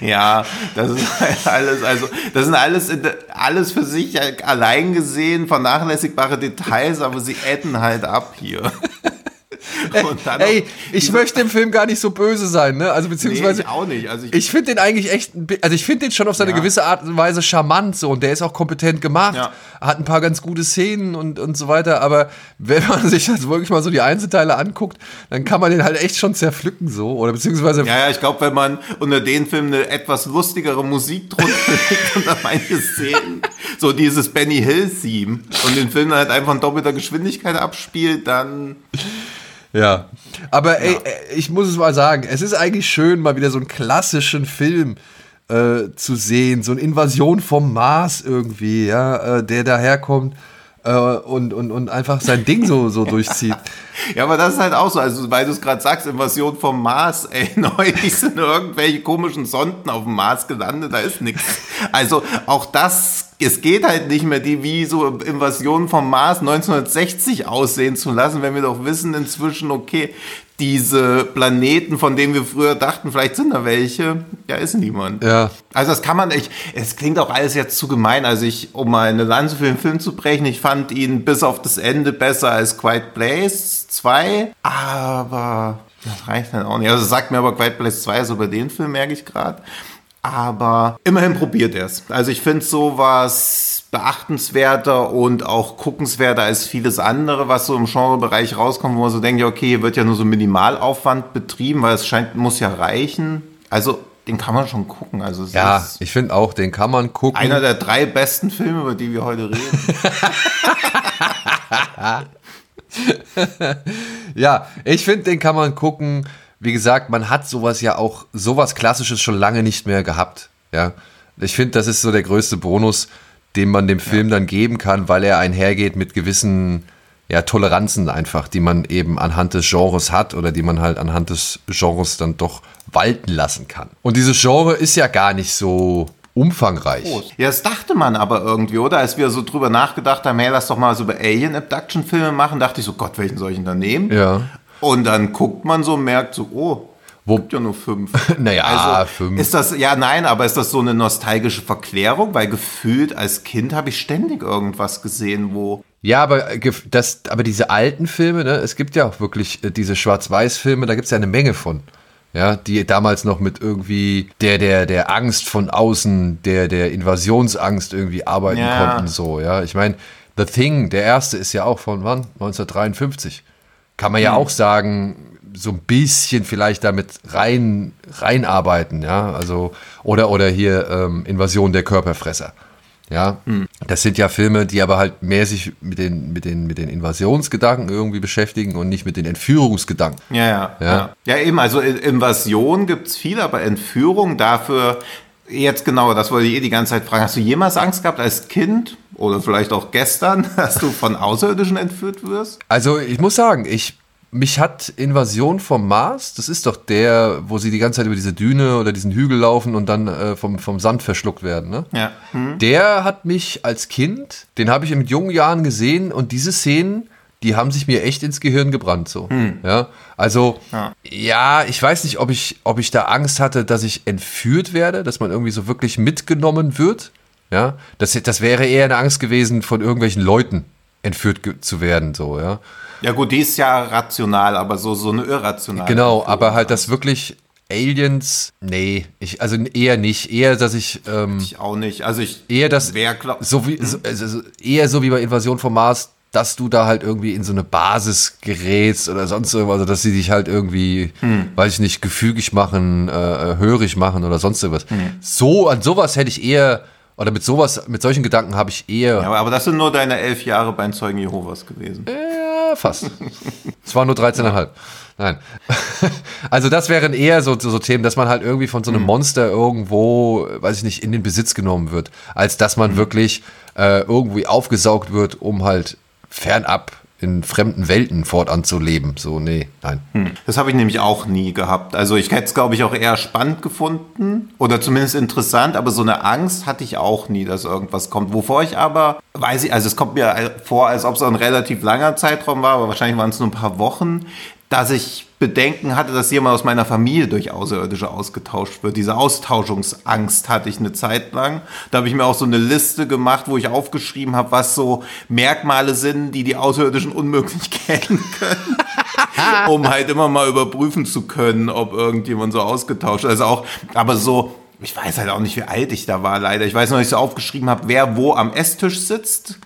ja, das ist halt alles, also das sind alles, alles für sich allein gesehen vernachlässigbare Details, aber sie adden halt ab hier. Ey, ich möchte dem Film gar nicht so böse sein, ne? Also beziehungsweise. Nee, ich auch nicht. Also ich, ich finde den eigentlich echt, also ich finde den schon auf seine ja. gewisse Art und Weise charmant so und der ist auch kompetent gemacht, ja. hat ein paar ganz gute Szenen und, und so weiter, aber wenn man sich das wirklich mal so die Einzelteile anguckt, dann kann man den halt echt schon zerpflücken so oder beziehungsweise. Ja, ja, ich glaube, wenn man unter den Film eine etwas lustigere Musik drunter legt unter manche Szenen, so dieses Benny Hill Theme und den Film dann halt einfach in doppelter Geschwindigkeit abspielt, dann ja. Aber ey, ich muss es mal sagen, es ist eigentlich schön, mal wieder so einen klassischen Film äh, zu sehen, so eine Invasion vom Mars irgendwie, ja, äh, der daherkommt äh, und, und, und einfach sein Ding so, so durchzieht. Ja, aber das ist halt auch so, also weil du es gerade sagst, Invasion vom Mars, ey, neulich sind irgendwelche komischen Sonden auf dem Mars gelandet, da ist nichts. Also auch das es geht halt nicht mehr, die wie so Invasionen vom Mars 1960 aussehen zu lassen, wenn wir doch wissen inzwischen, okay, diese Planeten, von denen wir früher dachten, vielleicht sind da welche, ja, ist niemand. Ja. Also das kann man nicht, es klingt auch alles jetzt zu gemein, also ich, um mal eine Lanze für den Film zu brechen, ich fand ihn bis auf das Ende besser als Quiet Place 2, aber das reicht dann auch nicht. Also sagt mir aber Quiet Place 2 so bei den Film, merke ich gerade. Aber immerhin probiert er es. Also ich finde sowas beachtenswerter und auch guckenswerter als vieles andere, was so im Genrebereich rauskommt, wo man so denkt, ja, okay, hier wird ja nur so Minimalaufwand betrieben, weil es scheint, muss ja reichen. Also den kann man schon gucken. Also Ja, ich finde auch, den kann man gucken. einer der drei besten Filme, über die wir heute reden. Ja, ich finde, den kann man gucken. Wie gesagt, man hat sowas ja auch, sowas Klassisches schon lange nicht mehr gehabt. Ja, ich finde, das ist so der größte Bonus, den man dem Film dann geben kann, weil er einhergeht mit gewissen ja, Toleranzen einfach, die man eben anhand des Genres hat oder die man halt anhand des Genres dann doch walten lassen kann. Und dieses Genre ist ja gar nicht so umfangreich. Ja, das dachte man aber irgendwie, oder? Als wir so drüber nachgedacht haben, hey, lass doch mal so über Alien-Abduction-Filme machen, dachte ich so, Gott, welchen soll ich denn da nehmen? Ja. Und dann guckt man so und merkt so, oh, Wo- gibt ja nur fünf. Naja, also, fünf. Ist das, ja, nein, aber ist das so eine nostalgische Verklärung? Weil gefühlt als Kind habe ich ständig irgendwas gesehen, wo. Ja, aber, äh, gef- das, aber diese alten Filme, ne, es gibt ja auch wirklich äh, diese Schwarz-Weiß-Filme, da gibt es ja eine Menge von. Ja, die damals noch mit irgendwie der, der, der Angst von außen, der, der Invasionsangst irgendwie arbeiten Ja. konnten, so, ja. Ich meine, The Thing, der erste ist ja auch von wann? 1953. Kann man ja auch sagen, so ein bisschen vielleicht damit rein, reinarbeiten, ja. Also, oder, oder hier ähm, Invasion der Körperfresser. Ja, das sind ja Filme, die aber halt mehr sich mit den, mit den, mit den Invasionsgedanken irgendwie beschäftigen und nicht mit den Entführungsgedanken. Ja, ja. Ja. Ja, ja eben, also Invasion gibt's viel, aber Entführung dafür. Jetzt genau, das wollte ich eh die ganze Zeit fragen. Hast du jemals Angst gehabt als Kind oder vielleicht auch gestern, dass du von Außerirdischen entführt wirst? Also ich muss sagen, ich, mich hat Invasion vom Mars, das ist doch der, wo sie die ganze Zeit über diese Düne oder diesen Hügel laufen und dann äh, vom, vom Sand verschluckt werden, ne? Ja. Hm. Der hat mich als Kind, den habe ich in jungen Jahren gesehen und diese Szenen, die haben sich mir echt ins Gehirn gebrannt so. Ja, also Ja. ja. ich weiß nicht, ob ich, ob ich da Angst hatte, dass ich entführt werde, dass man irgendwie so wirklich mitgenommen wird. Ja, das, das wäre eher eine Angst gewesen, von irgendwelchen Leuten entführt zu werden, so, ja. Ja gut, die ist ja rational, aber so, so eine irrationale. Genau, Entführung. aber halt das wirklich Aliens, nee, ich, also eher nicht, eher, dass ich, ähm, Ich auch nicht. Also ich eher das, wer glaubt. so wie, so, also so- eher so wie bei Invasion vom Mars, dass du da halt irgendwie in so eine Basis gerätst oder sonst irgendwas, also dass sie dich halt irgendwie, weiß ich nicht, gefügig machen, äh, hörig machen oder sonst irgendwas. So, an sowas hätte ich eher, oder mit sowas, mit solchen Gedanken habe ich eher, Ja, aber das sind nur deine elf Jahre beim Zeugen Jehovas gewesen. ja, fast. Es war nur 13,5. Nein. Also das wären eher so, so, so Themen, dass man halt irgendwie von so einem Monster irgendwo, weiß ich nicht, in den Besitz genommen wird, als dass man wirklich äh, irgendwie aufgesaugt wird, um halt fernab in fremden Welten fortan zu leben. So, nee, nein. Das habe ich nämlich auch nie gehabt. Also ich hätte es, glaube ich, auch eher spannend gefunden oder zumindest interessant, aber so eine Angst hatte ich auch nie, dass irgendwas kommt. Wovor ich aber, weiß ich, also es kommt mir vor, als ob es ein relativ langer Zeitraum war, aber wahrscheinlich waren es nur ein paar Wochen, dass ich Bedenken hatte, dass jemand aus meiner Familie durch Außerirdische ausgetauscht wird. Diese Austauschungsangst hatte ich eine Zeit lang. Da habe ich mir auch so eine Liste gemacht, wo ich aufgeschrieben habe, was so Merkmale sind, die die Außerirdischen unmöglich kennen können um halt immer mal überprüfen zu können, ob irgendjemand so ausgetauscht ist. Also auch, aber so, ich weiß halt auch nicht, wie alt ich da war, leider. Ich weiß noch, ich so aufgeschrieben habe, wer wo am Esstisch sitzt.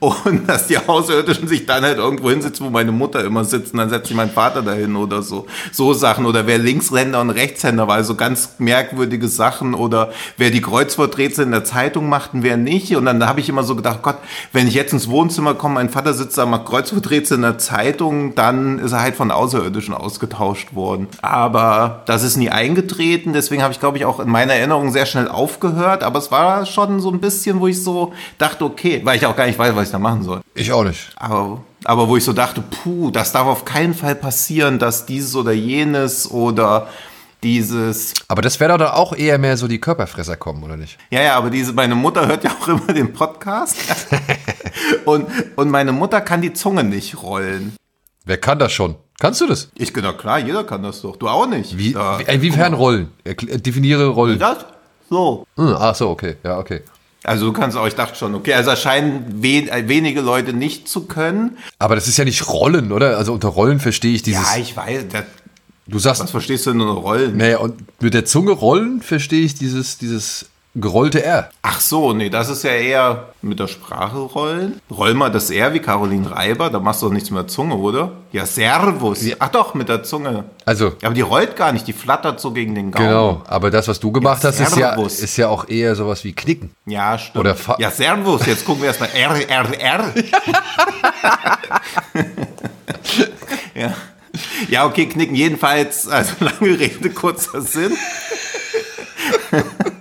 Und dass die Außerirdischen sich dann halt irgendwo hinsetzen, wo meine Mutter immer sitzt. Und dann setzt sich mein Vater dahin oder so. So Sachen. Oder wer Linkshänder und Rechtshänder war. Also ganz merkwürdige Sachen. Oder wer die Kreuzworträtsel in der Zeitung macht und wer nicht. Und dann habe ich immer so gedacht, Gott, wenn ich jetzt ins Wohnzimmer komme, mein Vater sitzt da, macht Kreuzworträtsel in der Zeitung, dann ist er halt von Außerirdischen ausgetauscht worden. Aber das ist nie eingetreten. Deswegen habe ich, glaube ich, auch in meiner Erinnerung sehr schnell aufgehört. Aber es war schon so ein bisschen, wo ich so dachte, okay, weil ich auch gar nicht weiß, was ich da machen soll. Ich auch nicht. Aber, aber wo ich so dachte, puh, das darf auf keinen Fall passieren, dass dieses oder jenes oder dieses, Aber das wäre doch dann auch eher mehr so die Körperfresser kommen, oder nicht? ja, ja, aber diese, meine Mutter hört ja auch immer den Podcast. und, und meine Mutter kann die Zunge nicht rollen. Wer kann das schon? Kannst du das? Ich, na klar, jeder kann das doch. Du auch nicht. Wie, Da- wie, inwiefern Rollen? Äh, definiere Rollen. Das? So. Hm, ach so, okay. Ja, okay. Also du kannst auch, ich dachte schon, okay, also es scheinen wen, äh, wenige Leute nicht zu können. Aber das ist ja nicht Rollen, oder? Also unter Rollen verstehe ich dieses. Ja, ich weiß, das, du sagst, was verstehst du denn unter Rollen? naja, und mit der Zunge rollen verstehe ich dieses, dieses gerollte R. Ach so, nee, das ist ja eher mit der Sprache rollen. Roll mal das R wie Caroline Reiber, da machst du doch nichts mit der Zunge, oder? Ja, Servus. Ach doch, mit der Zunge. Also, Aber die rollt gar nicht, die flattert so gegen den Gaumen. genau. Aber das, was du gemacht Ja, hast, ist ja, ist ja auch eher sowas wie Knicken. Ja, stimmt. Oder fa- ja, Servus, jetzt gucken wir erstmal R, R, R. ja. ja, okay, knicken. Jedenfalls, also lange Rede, kurzer Sinn.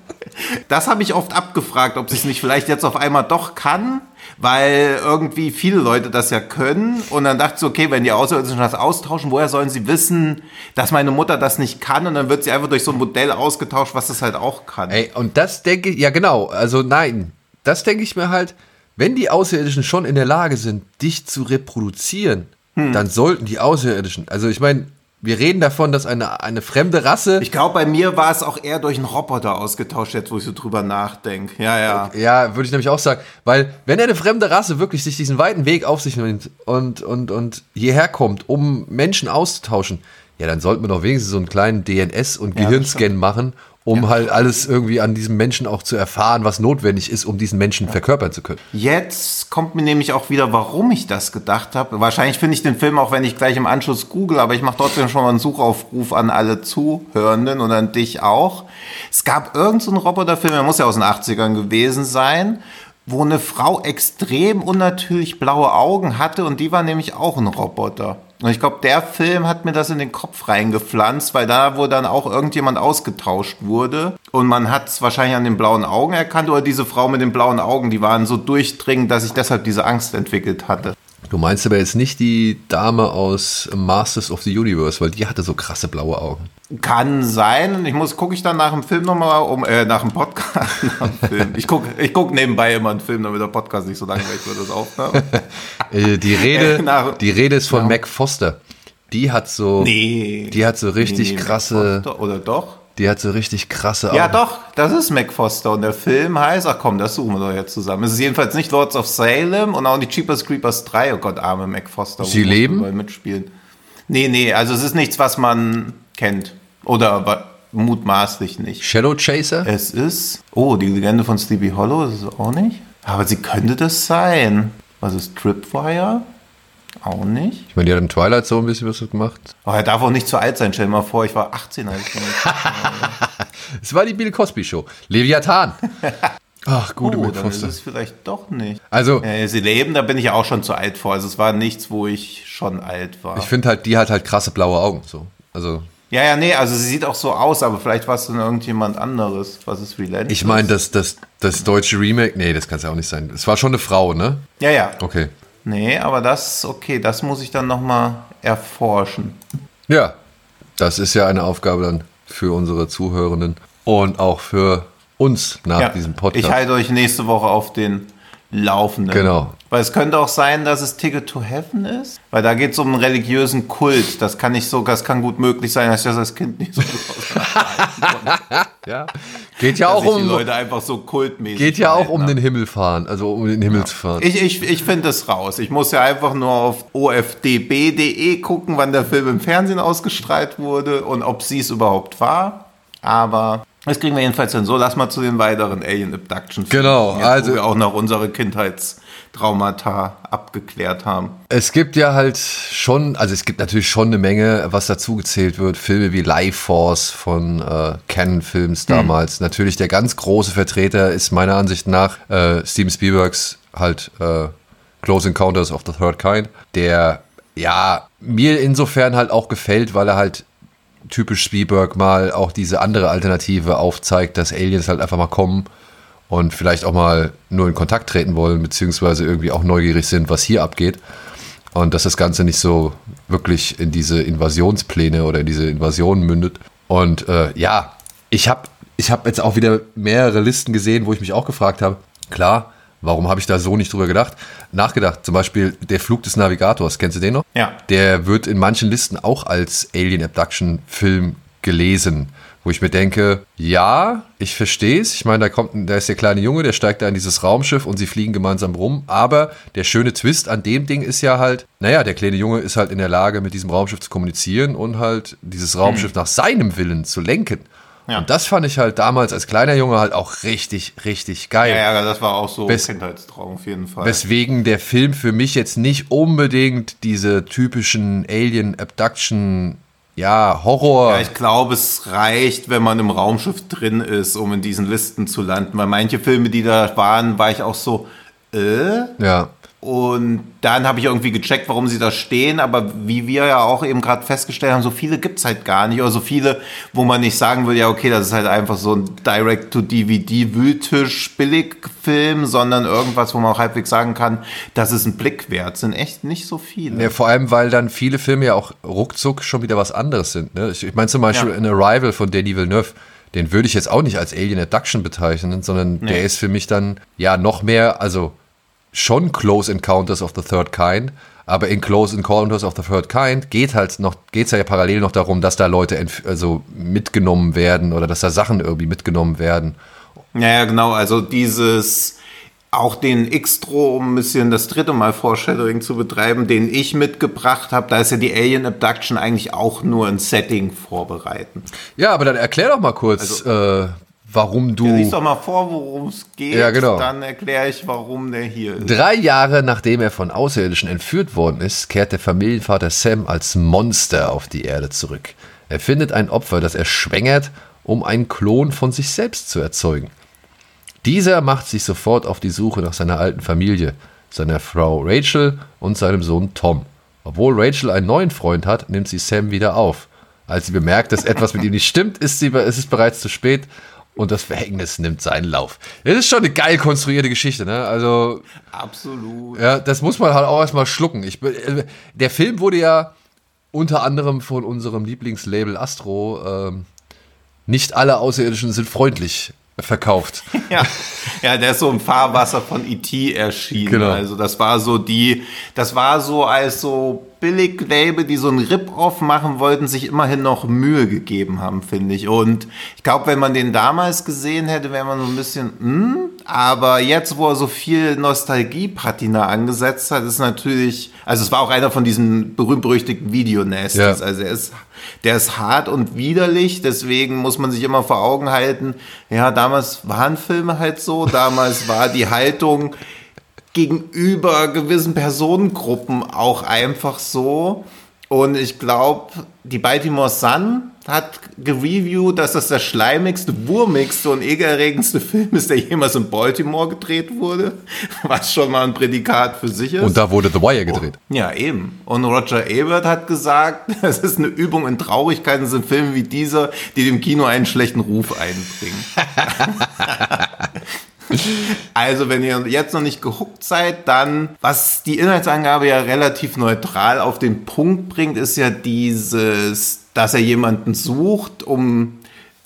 Das habe ich oft abgefragt, ob sie es nicht vielleicht jetzt auf einmal doch kann, weil irgendwie viele Leute das ja können. Und dann dachte ich, so, okay, wenn die Außerirdischen das austauschen, woher sollen sie wissen, dass meine Mutter das nicht kann? Und dann wird sie einfach durch so ein Modell ausgetauscht, was das halt auch kann. Ey, und das denke ich, ja genau, also nein, das denke ich mir halt, wenn die Außerirdischen schon in der Lage sind, dich zu reproduzieren, Hm. dann sollten die Außerirdischen, also ich meine, wir reden davon, dass eine, eine fremde Rasse, Ich glaube, bei mir war es auch eher durch einen Roboter ausgetauscht, jetzt wo ich so drüber nachdenke. Ja, ja. ja, würde ich nämlich auch sagen, weil wenn eine fremde Rasse wirklich sich diesen weiten Weg auf sich nimmt und, und, und hierher kommt, um Menschen auszutauschen, ja, dann sollten wir doch wenigstens so einen kleinen DNS- und Ja, Gehirnscan machen, um halt alles irgendwie an diesem Menschen auch zu erfahren, was notwendig ist, um diesen Menschen verkörpern zu können. Jetzt kommt mir nämlich auch wieder, warum ich das gedacht habe. Wahrscheinlich finde ich den Film auch, wenn ich gleich im Anschluss google, aber ich mache trotzdem schon mal einen Suchaufruf an alle Zuhörenden und an dich auch. Es gab irgendeinen so einen Roboterfilm, der muss ja aus den 80ern gewesen sein, wo eine Frau extrem unnatürlich blaue Augen hatte und die war nämlich auch ein Roboter. Und ich glaube, der Film hat mir das in den Kopf reingepflanzt, weil da, wo dann auch irgendjemand ausgetauscht wurde und man hat es wahrscheinlich an den blauen Augen erkannt oder diese Frau mit den blauen Augen, die waren so durchdringend, dass ich deshalb diese Angst entwickelt hatte. Du meinst aber jetzt nicht die Dame aus Masters of the Universe, weil die hatte so krasse blaue Augen. Kann sein. Ich muss, gucke ich dann nach dem Film nochmal, um, äh, nach dem Podcast, nach dem Film. Ich gucke ich guck nebenbei immer einen Film, damit der Podcast nicht so langweilig wird, das Aufnahme. Äh, die, Rede, nach- die Rede ist von Mac Foster. Die hat so, Nee. die hat so richtig Nee, krasse, Foster, Oder doch? Die hat so richtig krasse Ja, Augen. doch, das ist Mac Foster und der Film heißt, ach komm, das suchen wir doch jetzt zusammen. Es ist jedenfalls nicht Lords of Salem und auch nicht Cheapers Creepers 3. Oh Gott, arme Mac Foster. Sie leben? mitspielen. Nee, nee, also es ist nichts, was man kennt. Oder mutmaßlich nicht. Shadow Chaser? Es ist, oh, die Legende von Sleepy Hollow ist es auch nicht. Aber sie könnte das sein. Was ist Tripwire? Auch nicht. Ich meine, die hat in Twilight so ein bisschen was gemacht. Oh, er darf auch nicht zu alt sein. Stell dir mal vor, ich war 18, als ich Es war die Bill Cosby Show. Leviathan. Ach, gute Oh, dann ist es vielleicht doch nicht. Also, Ja, sie leben, da bin ich ja auch schon zu alt vor. Also es war nichts, wo ich schon alt war. ich finde halt, die hat halt krasse blaue Augen. So. Also, ja, ja, nee, also sie sieht auch so aus, aber vielleicht war es dann irgendjemand anderes. Was ist Relentless? ich meine, das, das, das deutsche Remake, nee, das kann es ja auch nicht sein. Es war schon eine Frau, ne? Ja, ja. Okay. Nee, aber das, okay, das muss ich dann nochmal erforschen. Ja, das ist ja eine Aufgabe dann für unsere Zuhörenden und auch für uns nach ja, diesem Podcast. ich halte euch nächste Woche auf den Laufenden. Genau. Weil es könnte auch sein, dass es Ticket to Heaven ist. Weil da geht es um einen religiösen Kult. Das kann nicht so, das kann gut möglich sein, dass ich das als Kind nicht so gut ja. Geht ja dass auch sich die um, Leute einfach so kultmäßig geht ja auch um haben. den Himmel fahren, also um den Himmel zu fahren. Ich, ich, ich finde es raus. Ich muss ja einfach nur auf ofdb.de gucken, wann der Film im Fernsehen ausgestrahlt wurde und ob sie es überhaupt war. Aber das kriegen wir jedenfalls hin. So, lass mal zu den weiteren Alien Abduction Genau, Jetzt, also- Wo wir auch noch unsere Kindheitstraumata abgeklärt haben. Es gibt ja halt schon, also es gibt natürlich schon eine Menge, was dazu gezählt wird. Filme wie Life Force von äh, Canon Films damals. Natürlich der ganz große Vertreter ist meiner Ansicht nach äh, Steven Spielbergs halt äh, Close Encounters of the Third Kind, der ja mir insofern halt auch gefällt, weil er halt typisch Spielberg mal auch diese andere Alternative aufzeigt, dass Aliens halt einfach mal kommen und vielleicht auch mal nur in Kontakt treten wollen, beziehungsweise irgendwie auch neugierig sind, was hier abgeht. Und dass das Ganze nicht so wirklich in diese Invasionspläne oder in diese Invasion mündet. Und äh, ja, ich habe ich hab jetzt auch wieder mehrere Listen gesehen, wo ich mich auch gefragt habe, klar, warum habe ich da so nicht drüber gedacht? Nachgedacht, zum Beispiel der Flug des Navigators, kennst du den noch? Ja. Der wird in manchen Listen auch als Alien Abduction Film gelesen wo ich mir denke, ja, ich verstehe es. Ich meine, da kommt, da ist der kleine Junge, der steigt da in dieses Raumschiff und sie fliegen gemeinsam rum. Aber der schöne Twist an dem Ding ist ja halt, naja, der kleine Junge ist halt in der Lage, mit diesem Raumschiff zu kommunizieren und halt dieses Raumschiff mhm. nach seinem Willen zu lenken. Ja. Und das fand ich halt damals als kleiner Junge halt auch richtig, richtig geil. Ja, ja, das war auch so Wes Kindheitstraum auf jeden Fall. Weswegen der Film für mich jetzt nicht unbedingt diese typischen Alien Abduction ja, Horror. Ja, ich glaube, es reicht, wenn man im Raumschiff drin ist, um in diesen Listen zu landen. Weil manche Filme, die da waren, war ich auch so, äh? Ja. Und dann habe ich irgendwie gecheckt, warum sie da stehen. Aber wie wir ja auch eben gerade festgestellt haben, so viele gibt es halt gar nicht. Oder so viele, wo man nicht sagen will, ja, okay, das ist halt einfach so ein Direct-to-DVD-Wühltisch-Billigfilm, sondern irgendwas, wo man auch halbwegs sagen kann, das ist ein Blick wert. Sind echt nicht so viele. Ja, vor allem, weil dann viele Filme ja auch ruckzuck schon wieder was anderes sind. Ne? Ich, meine zum Beispiel ja. in Arrival von Denis Villeneuve den würde ich jetzt auch nicht als Alien Abduction bezeichnen, sondern nee. der ist für mich dann ja noch mehr, also schon Close Encounters of the Third Kind, aber in Close Encounters of the Third Kind geht halt noch, geht es ja parallel noch darum, dass da Leute also mitgenommen werden oder dass da Sachen irgendwie mitgenommen werden. Ja, ja genau, also dieses auch den Xtro, um ein bisschen das dritte Mal Foreshadowing zu betreiben, den ich mitgebracht habe, da ist ja die Alien Abduction eigentlich auch nur ein Setting vorbereiten. Ja, aber dann erklär doch mal kurz, also, äh, warum du. Lies doch mal vor, worum es geht. Ja, genau. Dann erkläre ich, warum der hier ist. Drei Jahre nachdem er von Außerirdischen entführt worden ist, kehrt der Familienvater Sam als Monster auf die Erde zurück. Er findet ein Opfer, das er schwängert, um einen Klon von sich selbst zu erzeugen. Dieser macht sich sofort auf die Suche nach seiner alten Familie, seiner Frau Rachel und seinem Sohn Tom. Obwohl Rachel einen neuen Freund hat, nimmt sie Sam wieder auf. Als sie bemerkt, dass etwas mit ihm nicht stimmt, ist, sie, ist es bereits zu spät und das Verhängnis nimmt seinen Lauf. Das ist schon eine geil konstruierte Geschichte, ne? Also. Absolut. Ja, das muss man halt auch erstmal schlucken. Ich, äh, der Film wurde ja unter anderem von unserem Lieblingslabel Astro, ähm, nicht alle Außerirdischen sind freundlich verkauft. Ja, ja, der ist so im Fahrwasser von E.T. erschienen. Genau. Also das war so die, das war so als so Billig-Label, die so ein Rip-Off machen wollten, sich immerhin noch Mühe gegeben haben, finde ich. Und ich glaube, wenn man den damals gesehen hätte, wäre man so ein bisschen, hm, aber jetzt, wo er so viel Nostalgie-Patina angesetzt hat, ist natürlich, also es war auch einer von diesen berühmt-berüchtigten Videonasties. Ja. Also er ist, der ist hart und widerlich, deswegen muss man sich immer vor Augen halten, ja, damals waren Filme halt so, damals war die Haltung, gegenüber gewissen Personengruppen auch einfach so. Und ich glaube, die Baltimore Sun hat gereviewt, dass das der schleimigste, wurmigste und ekelerregendste Film ist, der jemals in Baltimore gedreht wurde. Was schon mal ein Prädikat für sich ist. Und da wurde The Wire gedreht. Oh, ja, eben. Und Roger Ebert hat gesagt, es ist eine Übung in Traurigkeiten, sind Filme wie dieser, die dem Kino einen schlechten Ruf einbringen. Also, wenn ihr jetzt noch nicht gehuckt seid, dann, was die Inhaltsangabe ja relativ neutral auf den Punkt bringt, ist ja dieses, dass er jemanden sucht, um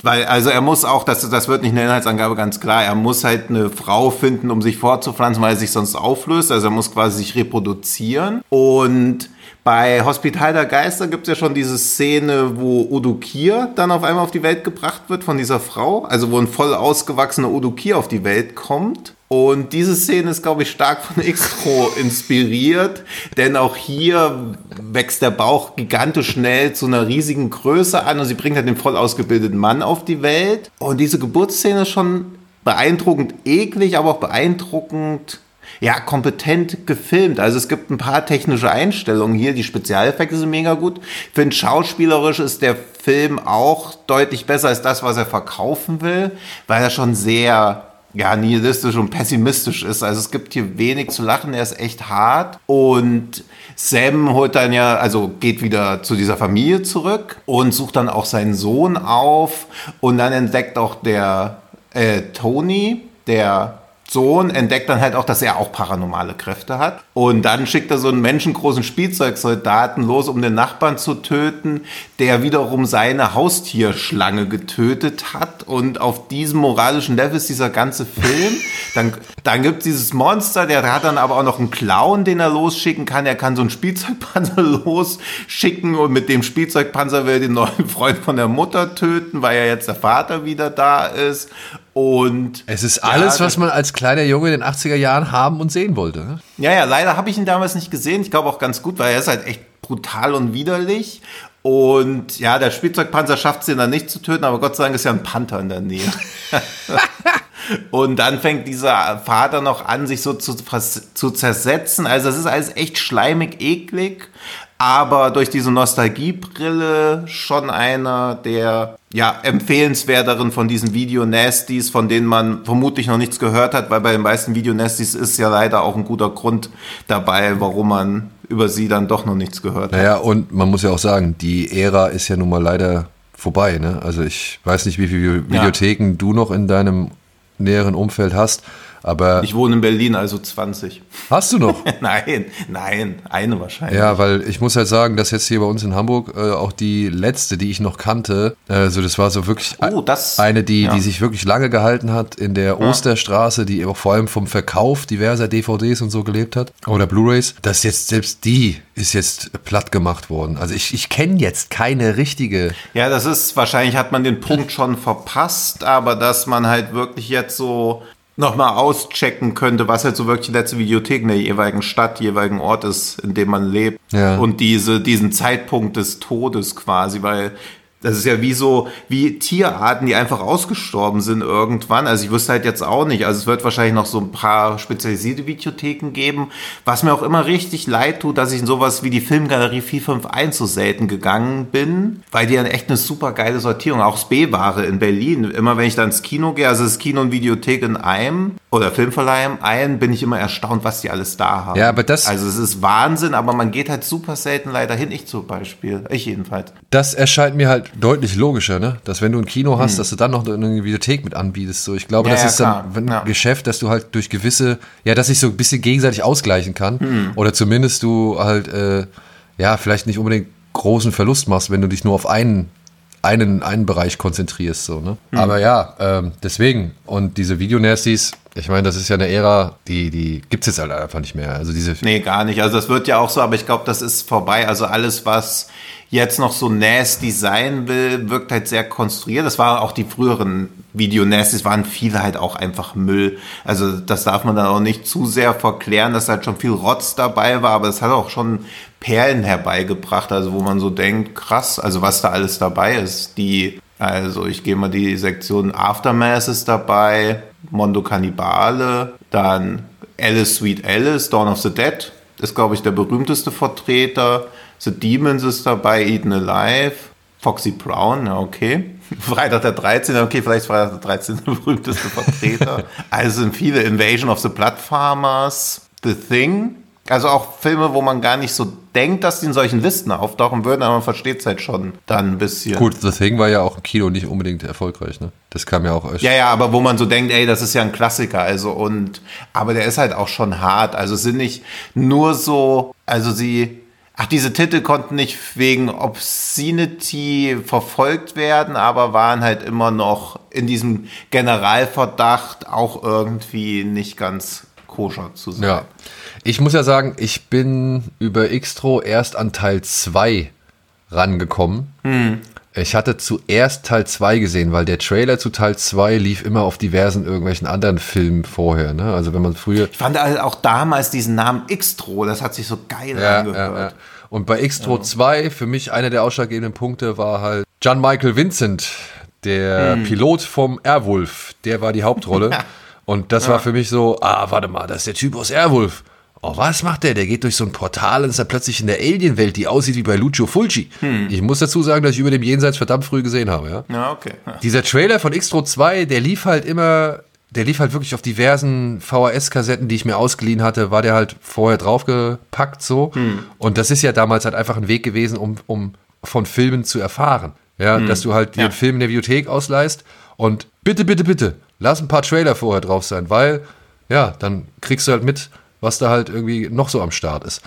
weil, also er muss auch, das, das wird nicht in der Inhaltsangabe ganz klar, er muss halt eine Frau finden, um sich fortzupflanzen, weil er sich sonst auflöst. Also er muss quasi sich reproduzieren. Und bei Hospital der Geister gibt es ja schon diese Szene, wo Udukir dann auf einmal auf die Welt gebracht wird von dieser Frau. Also wo ein voll ausgewachsener Udukir auf die Welt kommt. Und diese Szene ist, glaube ich, stark von X-Pro inspiriert, denn auch hier wächst der Bauch gigantisch schnell zu einer riesigen Größe an und sie bringt halt den voll ausgebildeten Mann auf die Welt. Und diese Geburtsszene ist schon beeindruckend eklig, aber auch beeindruckend ja, kompetent gefilmt. Also es gibt ein paar technische Einstellungen hier. Die Spezialeffekte sind mega gut. Ich finde, schauspielerisch ist der Film auch deutlich besser als das, was er verkaufen will, weil er schon sehr ja, nihilistisch und pessimistisch ist. Also es gibt hier wenig zu lachen, er ist echt hart. Und Sam holt dann ja, also geht wieder zu dieser Familie zurück und sucht dann auch seinen Sohn auf. Und dann entdeckt auch der äh, Tony, der Sohn entdeckt dann halt auch, dass er auch paranormale Kräfte hat. Und dann schickt er so einen menschengroßen Spielzeugsoldaten los, um den Nachbarn zu töten, der wiederum seine Haustierschlange getötet hat. Und auf diesem moralischen Level ist dieser ganze Film. Dann, dann gibt es dieses Monster, der hat dann aber auch noch einen Clown, den er losschicken kann. Er kann so einen Spielzeugpanzer losschicken und mit dem Spielzeugpanzer will er den neuen Freund von der Mutter töten, weil ja jetzt der Vater wieder da ist. Und es ist alles, ja, was man als kleiner Junge in den 80er Jahren haben und sehen wollte. Ne? Ja, ja, leider habe ich ihn damals nicht gesehen. Ich glaube auch ganz gut, weil er ist halt echt brutal und widerlich. Und ja, der Spielzeugpanzer schafft es ihn dann nicht zu töten, aber Gott sei Dank ist ja ein Panther in der Nähe. und dann fängt dieser Vater noch an, sich so zu, zu zersetzen. Also es ist alles echt schleimig, eklig aber durch diese Nostalgiebrille schon einer der ja, empfehlenswerteren von diesen Video-Nasties, von denen man vermutlich noch nichts gehört hat, weil bei den meisten Video-Nasties ist ja leider auch ein guter Grund dabei, warum man über sie dann doch noch nichts gehört hat. Naja, und man muss ja auch sagen, die Ära ist ja nun mal leider vorbei. Ne? Also ich weiß nicht, wie viele Videotheken ja. du noch in deinem näheren Umfeld hast. Aber ich wohne in Berlin, also 20. Hast du noch? nein, nein, eine wahrscheinlich. Ja, weil ich muss halt sagen, dass jetzt hier bei uns in Hamburg äh, auch die letzte, die ich noch kannte, also das war so wirklich oh, das, eine, die, ja. die sich wirklich lange gehalten hat in der ja. Osterstraße, die auch vor allem vom Verkauf diverser DVDs und so gelebt hat oder Blu-rays, dass jetzt selbst die ist jetzt platt gemacht worden. Also ich, ich kenne jetzt keine richtige. Ja, das ist wahrscheinlich hat man den Punkt schon verpasst, aber dass man halt wirklich jetzt so nochmal auschecken könnte, was halt so wirklich die letzte Videothek in der jeweiligen Stadt, jeweiligen Ort ist, in dem man lebt. Ja. Und diese, diesen Zeitpunkt des Todes quasi, weil das ist ja wie so, wie Tierarten, die einfach ausgestorben sind irgendwann. Also ich wüsste halt jetzt auch nicht. Also es wird wahrscheinlich noch so ein paar spezialisierte Videotheken geben. Was mir auch immer richtig leid tut, dass ich in sowas wie die Filmgalerie 451 so selten gegangen bin, weil die dann echt eine super geile Sortierung, auch das B-Ware in Berlin. Immer wenn ich dann ins Kino gehe, also das Kino und Videothek in einem oder Filmverleih in einem, bin ich immer erstaunt, was die alles da haben. Ja, aber das. Also es ist Wahnsinn, aber man geht halt super selten leider hin. Ich zum Beispiel. Ich jedenfalls. Das erscheint mir halt deutlich logischer, ne? Dass wenn du ein Kino hast, hm. dass du dann noch eine Videothek mit anbietest. So, ich glaube, ja, das ja, ist klar. dann ein ja. Geschäft, dass du halt durch gewisse, ja, dass sich so ein bisschen gegenseitig ausgleichen kann. Hm. Oder zumindest du halt, äh, ja, vielleicht nicht unbedingt großen Verlust machst, wenn du dich nur auf einen einen, einen Bereich konzentrierst. So, ne? Hm. Aber ja, ähm, deswegen. Und diese Videonasties, ich meine, das ist ja eine Ära, die, die gibt es jetzt halt einfach nicht mehr. Also diese nee, gar nicht. Also das wird ja auch so, aber ich glaube, das ist vorbei. Also alles, was jetzt noch so nasty sein will, wirkt halt sehr konstruiert. Das waren auch die früheren Video-Nasties, waren viele halt auch einfach Müll. Also das darf man dann auch nicht zu sehr verklären, dass halt schon viel Rotz dabei war, aber es hat auch schon Perlen herbeigebracht, also wo man so denkt, krass, also was da alles dabei ist. Die, also ich gehe mal die Sektion Aftermath ist dabei, Mondo Cannibale, dann Alice Sweet Alice, Dawn of the Dead, ist glaube ich der berühmteste Vertreter. The Demons ist dabei, Eden Alive, Foxy Brown, ja, okay. Freitag der 13. Okay, vielleicht Freitag der 13. der berühmteste Vertreter. also sind viele Invasion of the Blood Farmers, The Thing. Also auch Filme, wo man gar nicht so denkt, dass die in solchen Listen auftauchen würden, aber man versteht es halt schon dann ein bisschen. Gut, Thing war ja auch im Kino nicht unbedingt erfolgreich, ne? Das kam ja auch. Ja, ja, aber wo man so denkt, ey, das ist ja ein Klassiker, also und, aber der ist halt auch schon hart. Also es sind nicht nur so, also sie Ach, diese Titel konnten nicht wegen Obscenity verfolgt werden, aber waren halt immer noch in diesem Generalverdacht auch irgendwie nicht ganz koscher zu sein. Ja. Ich muss ja sagen, ich bin über Xtro erst an Teil 2 rangekommen. Hm. Ich hatte zuerst Teil 2 gesehen, weil der Trailer zu Teil 2 lief immer auf diversen irgendwelchen anderen Filmen vorher. Ne? Also wenn man früher. Ich fand halt auch damals diesen Namen Xtro, das hat sich so geil ja, angehört. Ja, ja. Und bei Xtro ja. 2, für mich einer der ausschlaggebenden Punkte war halt John Michael Vincent, der hm. Pilot vom Airwolf. Der war die Hauptrolle. Und das war für mich so, ah, warte mal, das ist der Typ aus Airwolf. Oh, was macht der? Der geht durch so ein Portal und ist dann plötzlich in der Alien-Welt, die aussieht wie bei Lucio Fulci. Hm. Ich muss dazu sagen, dass ich über dem Jenseits verdammt früh gesehen habe, ja. Ja, okay. Ja. Dieser Trailer von Xtro 2, der lief halt immer, der lief halt wirklich auf diversen VHS-Kassetten, die ich mir ausgeliehen hatte, war der halt vorher draufgepackt so. Hm. Und das ist ja damals halt einfach ein Weg gewesen, um, um von Filmen zu erfahren. Ja, hm. dass du halt ja. den Film in der Bibliothek ausleihst und bitte, bitte, bitte, lass ein paar Trailer vorher drauf sein, weil ja, dann kriegst du halt mit, was da halt irgendwie noch so am Start ist.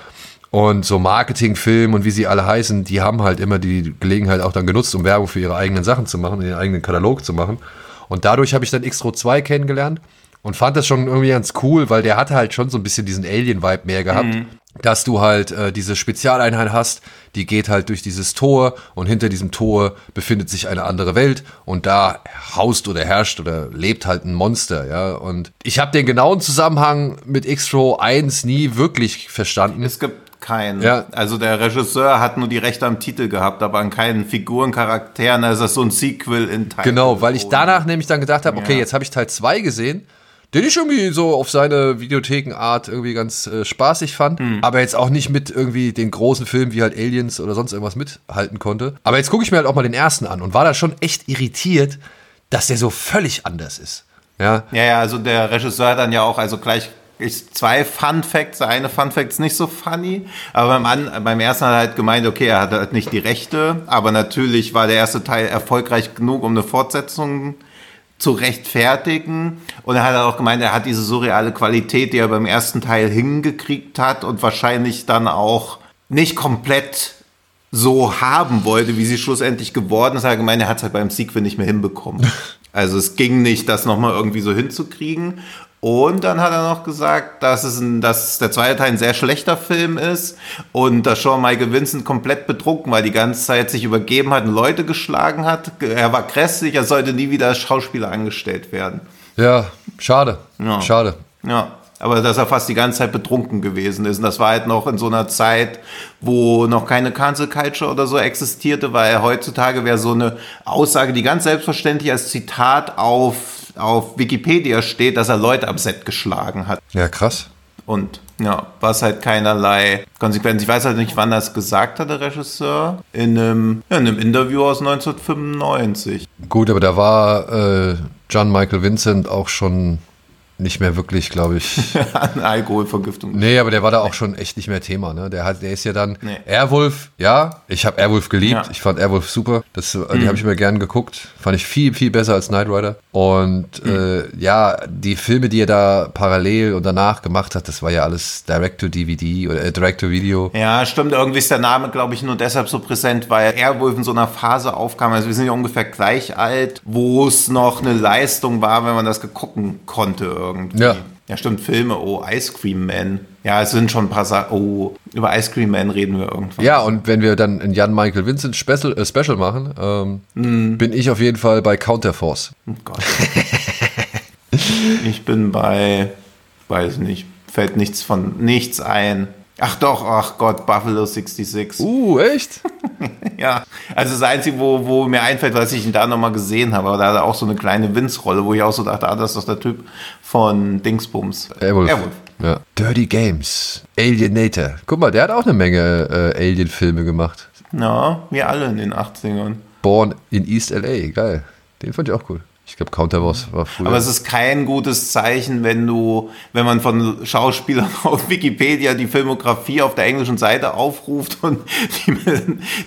Und so Marketingfilm und wie sie alle heißen, die haben halt immer die Gelegenheit auch dann genutzt, um Werbung für ihre eigenen Sachen zu machen, ihren eigenen Katalog zu machen. Und dadurch habe ich dann X-Ro 2 kennengelernt und fand das schon irgendwie ganz cool, weil der hatte halt schon so ein bisschen diesen Alien-Vibe mehr gehabt. Mhm. Dass du halt äh, diese Spezialeinheit hast, die geht halt durch dieses Tor und hinter diesem Tor befindet sich eine andere Welt und da haust oder herrscht oder lebt halt ein Monster, ja. Und ich habe den genauen Zusammenhang mit X-Row 1 nie wirklich verstanden. Es gibt keinen. Ja. Also der Regisseur hat nur die Rechte am Titel gehabt, aber an keinen Figuren, Charakteren. Also das ist so ein Sequel in Teil. Genau, weil ich danach nämlich dann gedacht habe, okay, ja. jetzt habe ich Teil 2 gesehen den ich irgendwie so auf seine Videothekenart irgendwie ganz äh, spaßig fand, mhm. aber jetzt auch nicht mit irgendwie den großen Filmen wie halt Aliens oder sonst irgendwas mithalten konnte. Aber jetzt gucke ich mir halt auch mal den ersten an und war da schon echt irritiert, dass der so völlig anders ist. Ja, ja, ja also der Regisseur hat dann ja auch, also gleich ich, zwei Fun Facts. Der eine Fun Fact ist nicht so funny, aber beim, an, beim ersten hat er halt gemeint, okay, er hatte halt nicht die Rechte, aber natürlich war der erste Teil erfolgreich genug, um eine Fortsetzung zu rechtfertigen. Und er hat auch gemeint, er hat diese surreale Qualität, die er beim ersten Teil hingekriegt hat und wahrscheinlich dann auch nicht komplett so haben wollte, wie sie schlussendlich geworden ist. Er hat gemeint, er hat es halt beim Sequel nicht mehr hinbekommen. Also es ging nicht, das nochmal irgendwie so hinzukriegen. Und dann hat er noch gesagt, dass, es ein, dass der zweite Teil ein sehr schlechter Film ist und dass Sean Michael Vincent komplett betrunken war, die ganze Zeit sich übergeben hat und Leute geschlagen hat. Er war grässlich, er sollte nie wieder als Schauspieler angestellt werden. Ja, schade. Ja. Schade. Ja. Aber dass er fast die ganze Zeit betrunken gewesen ist. Und das war halt noch in so einer Zeit, wo noch keine Cancel Culture oder so existierte, weil heutzutage wäre so eine Aussage, die ganz selbstverständlich als Zitat auf auf Wikipedia steht, dass er Leute am Set geschlagen hat. Ja, krass. Und ja, was halt keinerlei Konsequenz. Ich weiß halt nicht, wann er es gesagt hat, der Regisseur. In einem, ja, in einem Interview aus 1995. Gut, aber da war äh, John Michael Vincent auch schon nicht mehr wirklich, glaube ich. An Alkoholvergiftung. Nee, aber der war da auch schon echt nicht mehr Thema. Ne? Der, hat, der ist ja dann nee. Airwolf, ja, ich habe Airwolf geliebt. Ja. Ich fand Airwolf super. Das, mhm. Die habe ich mir gern geguckt. Fand ich viel, viel besser als Knight Rider. Und mhm. äh, ja, die Filme, die er da parallel und danach gemacht hat, das war ja alles Direct-to-DVD oder äh, Direct-to-Video. Ja, stimmt. Irgendwie ist der Name, glaube ich, nur deshalb so präsent, weil Airwolf in so einer Phase aufkam. Also wir sind ja ungefähr gleich alt, wo es noch eine Leistung war, wenn man das gucken konnte irgendwie. Ja. Ja, stimmt, Filme, oh, Ice Cream Man. Ja, es sind schon ein paar Sachen, oh, über Ice Cream Man reden wir irgendwann. Ja, und wenn wir dann ein Jan Michael Vincent Special, äh, Special machen, ähm, mm. bin ich auf jeden Fall bei Counterforce. Oh Gott. ich bin bei, weiß nicht, fällt nichts von, nichts ein. Ach doch, ach Gott, Buffalo 66. Uh, echt? ja, also das Einzige, wo, wo mir einfällt, was ich ihn da nochmal gesehen habe, aber da hat er auch so eine kleine Vince-Rolle, wo ich auch so dachte, ah, das ist doch der Typ von Dingsbums. Airwolf. Airwolf. Ja. Dirty Games, Alienator. Guck mal, der hat auch eine Menge äh, Alien-Filme gemacht. Ja, wir alle in den 80ern. Born in East LA, geil. Den fand ich auch cool. Ich glaube, Counterboss war früher. Aber es ist kein gutes Zeichen, wenn du, wenn man von Schauspielern auf Wikipedia die Filmografie auf der englischen Seite aufruft und die,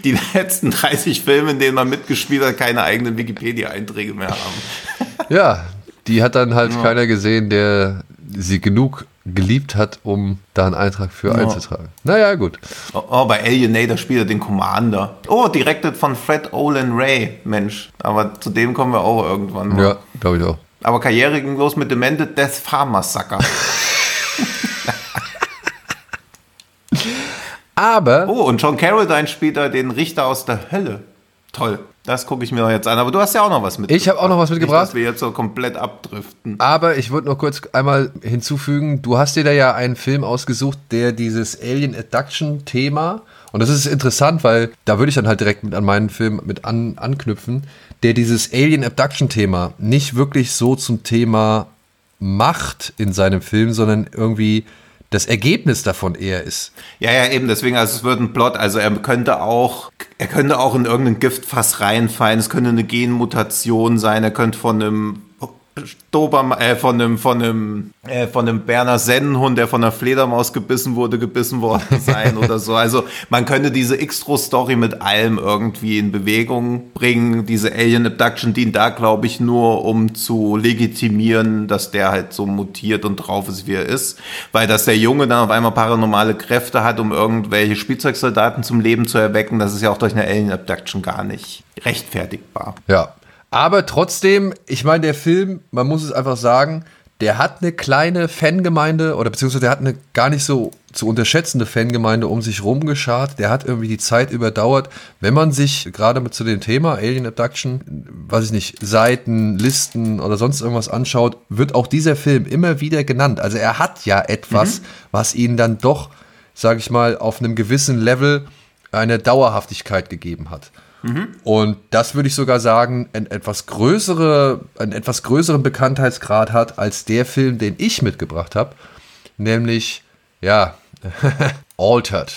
die letzten 30 Filme, in denen man mitgespielt hat, keine eigenen Wikipedia-Einträge mehr haben. Ja, die hat dann halt ja. keiner gesehen, der sie genug geliebt hat, um da einen Eintrag für ja. einzutragen. Naja, gut. Oh, oh, bei Alienator spielt er den Commander. Oh, directed von Fred Olin Ray. Mensch, aber zu dem kommen wir auch irgendwann mal. Ja, glaube ich auch. Aber Karriere ging los mit Demented Death Farm Massacre. aber. Oh, und John Carradine spielt da den Richter aus der Hölle. Toll. Das gucke ich mir jetzt an. Aber du hast ja auch noch was mitgebracht. Ich habe auch noch was mitgebracht. Nicht, dass wir jetzt so komplett abdriften. Aber ich würde noch kurz einmal hinzufügen, du hast dir da ja einen Film ausgesucht, der dieses Alien Abduction Thema, und das ist interessant, weil da würde ich dann halt direkt mit an meinen Film mit an, anknüpfen, der dieses Alien Abduction Thema nicht wirklich so zum Thema macht in seinem Film, sondern irgendwie das Ergebnis davon eher ist. Ja, ja, eben, deswegen, also es wird ein Plot, also er könnte auch, er könnte auch in irgendein Giftfass reinfallen, es könnte eine Genmutation sein, er könnte von einem Dobermann, äh, von einem, von einem, äh, von einem Berner Sennenhund, der von einer Fledermaus gebissen wurde, gebissen worden sein oder so. Also man könnte diese X-Tro-Story mit allem irgendwie in Bewegung bringen. Diese Alien Abduction dient da, glaube ich, nur um zu legitimieren, dass der halt so mutiert und drauf ist, wie er ist. Weil dass der Junge dann auf einmal paranormale Kräfte hat, um irgendwelche Spielzeugsoldaten zum Leben zu erwecken, das ist ja auch durch eine Alien Abduction gar nicht rechtfertigbar. Ja, aber trotzdem, ich meine, der Film, man muss es einfach sagen, der hat eine kleine Fangemeinde oder beziehungsweise der hat eine gar nicht so zu unterschätzende Fangemeinde um sich rumgeschart. Der hat irgendwie die Zeit überdauert. Wenn man sich gerade mit zu dem Thema Alien Abduction, weiß ich nicht, Seiten, Listen oder sonst irgendwas anschaut, wird auch dieser Film immer wieder genannt. Also er hat ja etwas, mhm. was ihn dann doch, sage ich mal, auf einem gewissen Level eine Dauerhaftigkeit gegeben hat. Und das würde ich sogar sagen, ein etwas größere, einen etwas größeren Bekanntheitsgrad hat als der Film, den ich mitgebracht habe, nämlich ja Altered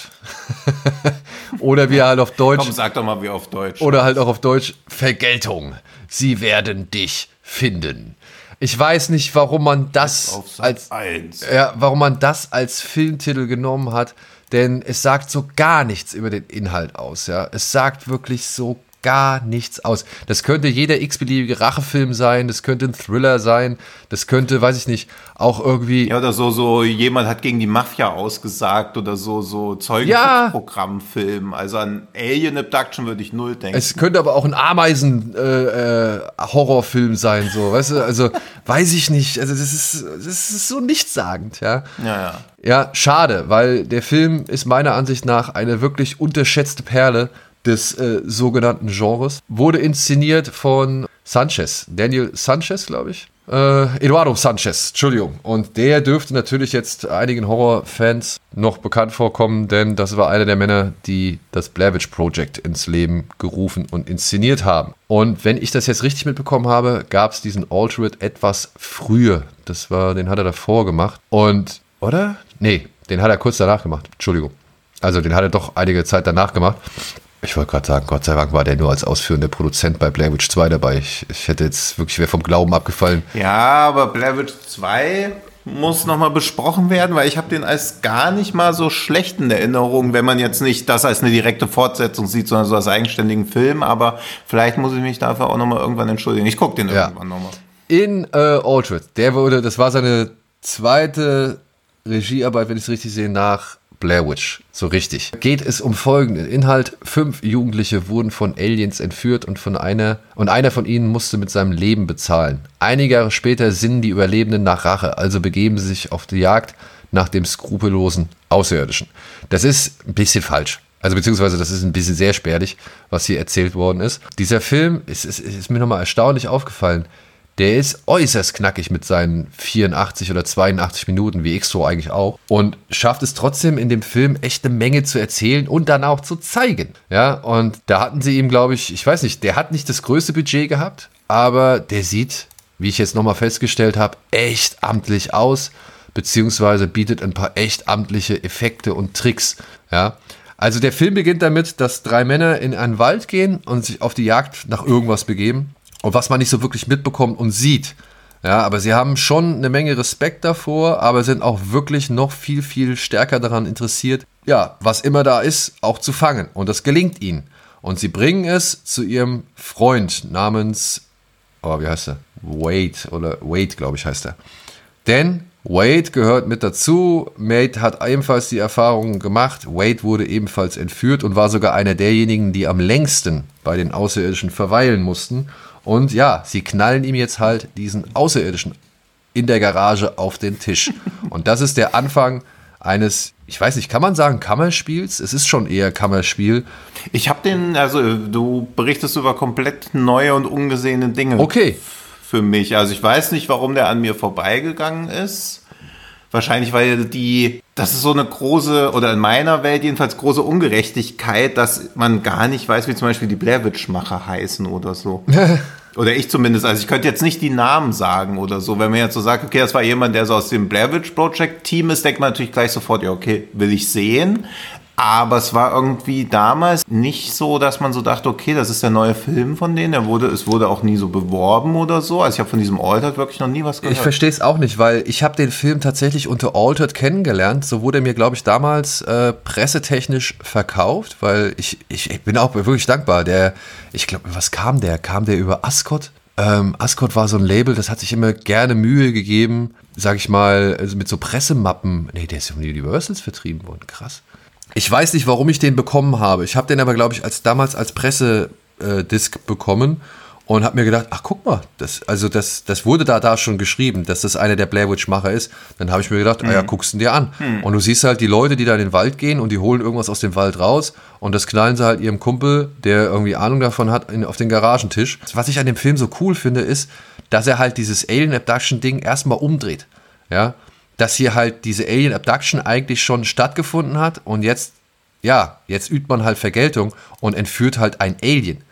oder wie er halt auf Deutsch. Komm, sag doch mal wie auf Deutsch. Oder halt auch auf Deutsch Vergeltung. Sie werden dich finden. Ich weiß nicht, warum man das als ja, warum man das als Filmtitel genommen hat denn es sagt so gar nichts über den Inhalt aus. Ja, es sagt wirklich so gar nichts aus. Das könnte jeder x-beliebige Rachefilm sein, das könnte ein Thriller sein, das könnte, weiß ich nicht, auch irgendwie. Ja, oder so, so jemand hat gegen die Mafia ausgesagt oder so, so Zeugenschutzprogrammfilm. Ja. Also an Alien Abduction würde ich null denken. Es könnte aber auch ein Ameisen-Horrorfilm äh, äh, sein, so, weißt du, also weiß ich nicht. Also das ist, das ist so nichtssagend, ja. Ja, ja. Ja, schade, weil der Film ist meiner Ansicht nach eine wirklich unterschätzte Perle des äh, sogenannten Genres. Wurde inszeniert von Sanchez, Daniel Sanchez, glaube ich. Äh, Eduardo Sanchez, Entschuldigung. Und der dürfte natürlich jetzt einigen Horrorfans noch bekannt vorkommen, denn das war einer der Männer, die das Blair Witch Project ins Leben gerufen und inszeniert haben. Und wenn ich das jetzt richtig mitbekommen habe, gab es diesen Altered etwas früher. Das war, den hat er davor gemacht. Und, oder? Nee, den hat er kurz danach gemacht. Entschuldigung. Also den hat er doch einige Zeit danach gemacht. Ich wollte gerade sagen, Gott sei Dank war der nur als ausführender Produzent bei Blair Witch 2 dabei. Ich, ich hätte jetzt wirklich wäre vom Glauben abgefallen. Ja, aber Blair Witch 2 muss nochmal besprochen werden, weil ich habe den als gar nicht mal so schlechten Erinnerungen, wenn man jetzt nicht das als eine direkte Fortsetzung sieht, sondern so als eigenständigen Film. Aber vielleicht muss ich mich dafür auch nochmal irgendwann entschuldigen. Ich gucke den ja. irgendwann nochmal. In äh, Aldred, der wurde, das war seine zweite Regiearbeit, wenn ich es richtig sehe, nach Blair Witch, so richtig. Geht es um folgenden Inhalt. Fünf Jugendliche wurden von Aliens entführt und von einer, und einer von ihnen musste mit seinem Leben bezahlen. Einige Jahre später sinnen die Überlebenden nach Rache, also begeben sie sich auf die Jagd nach dem skrupellosen Außerirdischen. Das ist ein bisschen falsch. Also beziehungsweise das ist ein bisschen sehr spärlich, was hier erzählt worden ist. Dieser Film ist, ist, ist mir nochmal erstaunlich aufgefallen der ist äußerst knackig mit seinen 84 oder 82 Minuten, wie Extro eigentlich auch. Und schafft es trotzdem in dem Film echt eine Menge zu erzählen und dann auch zu zeigen. Ja, und da hatten sie ihm, glaube ich, ich weiß nicht, der hat nicht das größte Budget gehabt, aber der sieht, wie ich jetzt nochmal festgestellt habe, echt amtlich aus, beziehungsweise bietet ein paar echt amtliche Effekte und Tricks. Ja, also der Film beginnt damit, dass drei Männer in einen Wald gehen und sich auf die Jagd nach irgendwas begeben und was man nicht so wirklich mitbekommt und sieht. Ja, aber sie haben schon eine Menge Respekt davor, aber sind auch wirklich noch viel, viel stärker daran interessiert, ja, was immer da ist, auch zu fangen. Und das gelingt ihnen. Und sie bringen es zu ihrem Freund namens, oh, wie heißt er? Wade oder Wade, glaube ich, heißt er. Denn Wade gehört mit dazu. Wade hat ebenfalls die Erfahrung gemacht. Wade wurde ebenfalls entführt und war sogar einer derjenigen, die am längsten bei den Außerirdischen verweilen mussten. Und ja, sie knallen ihm jetzt halt diesen Außerirdischen in der Garage auf den Tisch. Und das ist der Anfang eines, ich weiß nicht, kann man sagen Kammerspiels? Es ist schon eher Kammerspiel. Ich habe den, also du berichtest über komplett neue und ungesehene Dinge. Okay. Für mich. Also ich weiß nicht, warum der an mir vorbeigegangen ist. Wahrscheinlich, weil die, das ist so eine große, oder in meiner Welt jedenfalls große Ungerechtigkeit, dass man gar nicht weiß, wie zum Beispiel die Blair Witch-Macher heißen oder so. oder ich zumindest. Also ich könnte jetzt nicht die Namen sagen oder so. Wenn man jetzt so sagt, okay, das war jemand, der so aus dem Blair Witch Project Team ist, denkt man natürlich gleich sofort, ja, okay, will ich sehen. Aber es war irgendwie damals nicht so, dass man so dachte, okay, das ist der neue Film von denen. Er wurde, es wurde auch nie so beworben oder so. Also ich habe von diesem Altered wirklich noch nie was gehört. Ich verstehe es auch nicht, weil ich habe den Film tatsächlich unter Altered kennengelernt. So wurde er mir, glaube ich, damals äh, pressetechnisch verkauft, weil ich, ich, ich bin auch wirklich dankbar. Der, ich glaube, was kam der? Kam der über Ascot? Ähm, Ascot war so ein Label, das hat sich immer gerne Mühe gegeben, sag ich mal, also mit so Pressemappen. Nee, der ist von Universals vertrieben worden. Krass. Ich weiß nicht, warum ich den bekommen habe. Ich habe den aber, glaube ich, als damals als Pressedisc äh, bekommen und habe mir gedacht, ach guck mal, das, also das, das wurde da da schon geschrieben, dass das einer der Blair Witch Macher ist. Dann habe ich mir gedacht, mhm. ah ja, mhm. guckst du dir an. Mhm. Und du siehst halt die Leute, die da in den Wald gehen und die holen irgendwas aus dem Wald raus und das knallen sie halt ihrem Kumpel, der irgendwie Ahnung davon hat, in, auf den Garagentisch. Was ich an dem Film so cool finde, ist, dass er halt dieses Alien Abduction Ding erstmal umdreht. Ja, dass hier halt diese Alien Abduction eigentlich schon stattgefunden hat und jetzt, ja, jetzt übt man halt Vergeltung und entführt halt ein Alien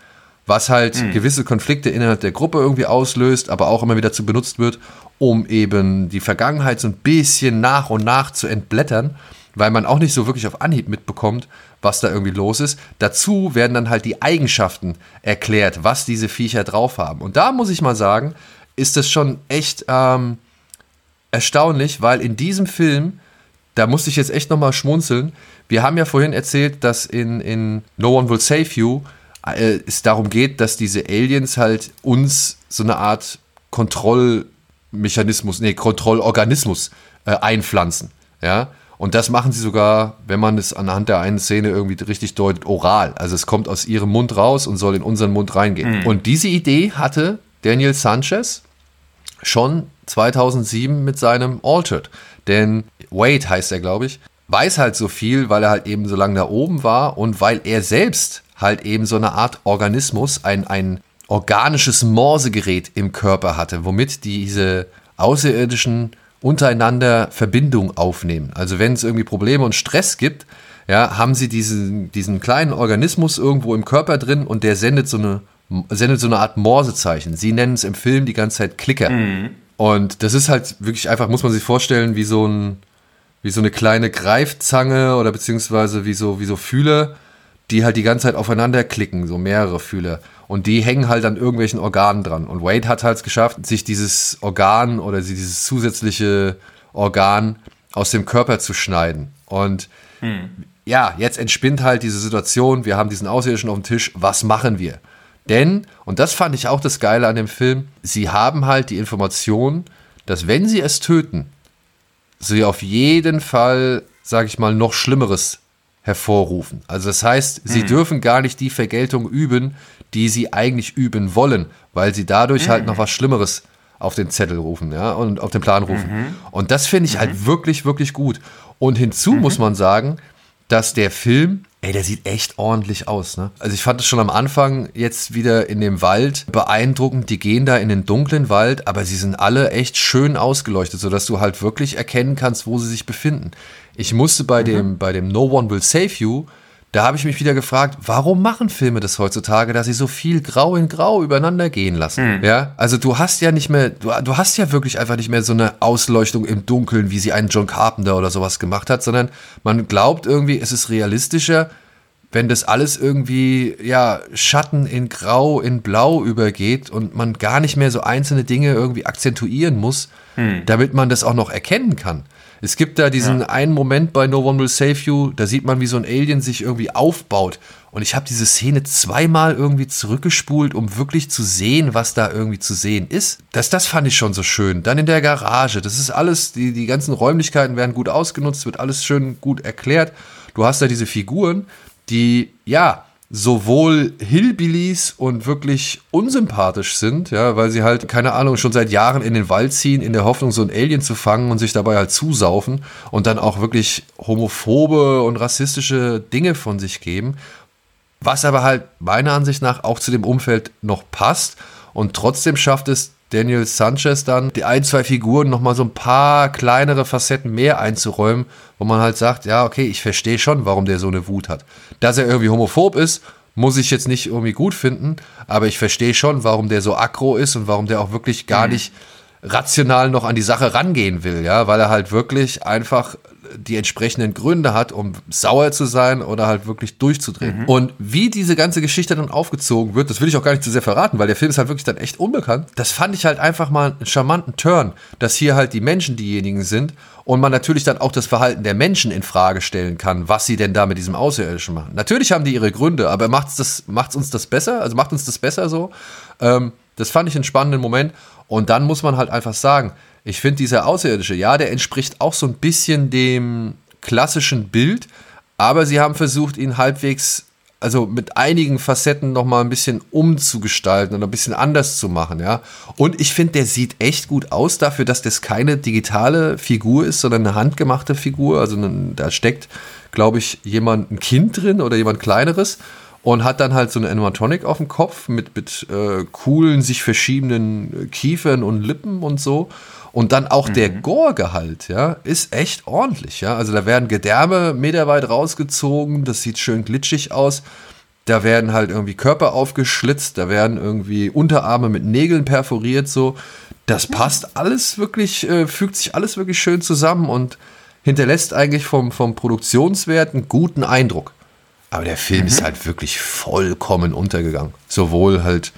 was halt mhm. gewisse Konflikte innerhalb der Gruppe irgendwie auslöst, aber auch immer wieder zu benutzt wird, um eben die Vergangenheit so ein bisschen nach und nach zu entblättern, weil man auch nicht so wirklich auf Anhieb mitbekommt, was da irgendwie los ist. Dazu werden dann halt die Eigenschaften erklärt, was diese Viecher drauf haben. Und da muss ich mal sagen, ist das schon echt ähm, erstaunlich, weil in diesem Film, da musste ich jetzt echt nochmal schmunzeln. Wir haben ja vorhin erzählt, dass in, in No One Will Save You äh, es darum geht, dass diese Aliens halt uns so eine Art Kontrollmechanismus, nee, Kontrollorganismus äh, einpflanzen. Ja. Und das machen sie sogar, wenn man es anhand der einen Szene irgendwie richtig deutet, oral. Also es kommt aus ihrem Mund raus und soll in unseren Mund reingehen. Mhm. Und diese Idee hatte Daniel Sanchez schon 2007 mit seinem Altered. Denn Wade heißt er, glaube ich, weiß halt so viel, weil er halt eben so lange da oben war und weil er selbst halt eben so eine Art Organismus, ein, ein organisches Morsegerät im Körper hatte, womit diese Außerirdischen untereinander Verbindung aufnehmen. Also wenn es irgendwie Probleme und Stress gibt, ja, haben sie diesen, diesen kleinen Organismus irgendwo im Körper drin und der sendet so eine, sendet so eine Art Morsezeichen. Sie nennen es im Film die ganze Zeit Klicker. Mhm. Und das ist halt wirklich einfach, muss man sich vorstellen, wie so ein, wie so eine kleine Greifzange oder beziehungsweise wie so, wie so Fühler, die halt die ganze Zeit aufeinander klicken, so mehrere Fühler. Und die hängen halt an irgendwelchen Organen dran. Und Wade hat halt geschafft, sich dieses Organ oder dieses zusätzliche Organ aus dem Körper zu schneiden. Und hm. ja, jetzt entspinnt halt diese Situation, wir haben diesen Außerirdischen auf dem Tisch, was machen wir? Denn, und das fand ich auch das Geile an dem Film, sie haben halt die Information, dass wenn sie es töten, sie auf jeden Fall, sag ich mal, noch Schlimmeres hervorrufen. Also das heißt, sie mhm. dürfen gar nicht die Vergeltung üben, die sie eigentlich üben wollen, weil sie dadurch mhm. halt noch was Schlimmeres auf den Zettel rufen, ja, und auf den Plan rufen. Mhm. Und das finde ich halt mhm. wirklich, wirklich gut. Und hinzu mhm. muss man sagen, dass der Film, ey, der sieht echt ordentlich aus, ne? Also ich fand es schon am Anfang jetzt wieder in dem Wald beeindruckend. Die gehen da in den dunklen Wald, aber sie sind alle echt schön ausgeleuchtet, sodass du halt wirklich erkennen kannst, wo sie sich befinden. Ich musste bei, mhm. dem, bei dem No One Will Save You, da habe ich mich wieder gefragt, warum machen Filme das heutzutage, dass sie so viel Grau in Grau übereinander gehen lassen? Mhm. Ja, also du hast ja nicht mehr, du, du hast ja wirklich einfach nicht mehr so eine Ausleuchtung im Dunkeln, wie sie einen John Carpenter oder sowas gemacht hat, sondern man glaubt irgendwie, es ist realistischer, wenn das alles irgendwie, ja, Schatten in Grau, in Blau übergeht und man gar nicht mehr so einzelne Dinge irgendwie akzentuieren muss, mhm. damit man das auch noch erkennen kann. Es gibt da diesen ja. einen Moment bei No One Will Save You, da sieht man, wie so ein Alien sich irgendwie aufbaut. Und ich habe diese Szene zweimal irgendwie zurückgespult, um wirklich zu sehen, was da irgendwie zu sehen ist. Das, das fand ich schon so schön. Dann in der Garage, das ist alles, die, die ganzen Räumlichkeiten werden gut ausgenutzt, wird alles schön gut erklärt. Du hast da diese Figuren, die, ja, sowohl Hillbillies und wirklich unsympathisch sind, ja, weil sie halt, keine Ahnung, schon seit Jahren in den Wald ziehen, in der Hoffnung, so ein Alien zu fangen und sich dabei halt zusaufen und dann auch wirklich homophobe und rassistische Dinge von sich geben, was aber halt meiner Ansicht nach auch zu dem Umfeld noch passt und trotzdem schafft es Daniel Sanchez dann, die ein, zwei Figuren nochmal so ein paar kleinere Facetten mehr einzuräumen, wo man halt sagt, ja, okay, ich verstehe schon, warum der so eine Wut hat. Dass er irgendwie homophob ist, muss ich jetzt nicht irgendwie gut finden, aber ich verstehe schon, warum der so aggro ist und warum der auch wirklich gar mhm. nicht rational noch an die Sache rangehen will, ja, weil er halt wirklich einfach die entsprechenden Gründe hat, um sauer zu sein oder halt wirklich durchzudrehen. Mhm. Und wie diese ganze Geschichte dann aufgezogen wird, das will ich auch gar nicht zu sehr verraten, weil der Film ist halt wirklich dann echt unbekannt. Das fand ich halt einfach mal einen charmanten Turn, dass hier halt die Menschen diejenigen sind und man natürlich dann auch das Verhalten der Menschen in Frage stellen kann, was sie denn da mit diesem Außerirdischen machen. Natürlich haben die ihre Gründe, aber macht's das, macht's uns das besser? Also macht uns das besser so? Ähm, das fand ich einen spannenden Moment. Und dann muss man halt einfach sagen, ich finde dieser Außerirdische, ja, der entspricht auch so ein bisschen dem klassischen Bild, aber sie haben versucht, ihn halbwegs, also mit einigen Facetten nochmal ein bisschen umzugestalten und ein bisschen anders zu machen, ja. Und ich finde, der sieht echt gut aus dafür, dass das keine digitale Figur ist, sondern eine handgemachte Figur. Also da steckt, glaube ich, jemand, ein Kind drin oder jemand Kleineres und hat dann halt so eine Animatronic auf dem Kopf mit, mit äh, coolen, sich verschiebenden Kiefern und Lippen und so. Und dann auch mhm. der Gore-Gehalt, ja, ist echt ordentlich, ja. Also da werden Gedärme meterweit rausgezogen, das sieht schön glitschig aus. Da werden halt irgendwie Körper aufgeschlitzt, da werden irgendwie Unterarme mit Nägeln perforiert, so. Das passt alles wirklich, äh, fügt sich alles wirklich schön zusammen und hinterlässt eigentlich vom, vom Produktionswert einen guten Eindruck. Aber der Film mhm. ist halt wirklich vollkommen untergegangen. Sowohl halt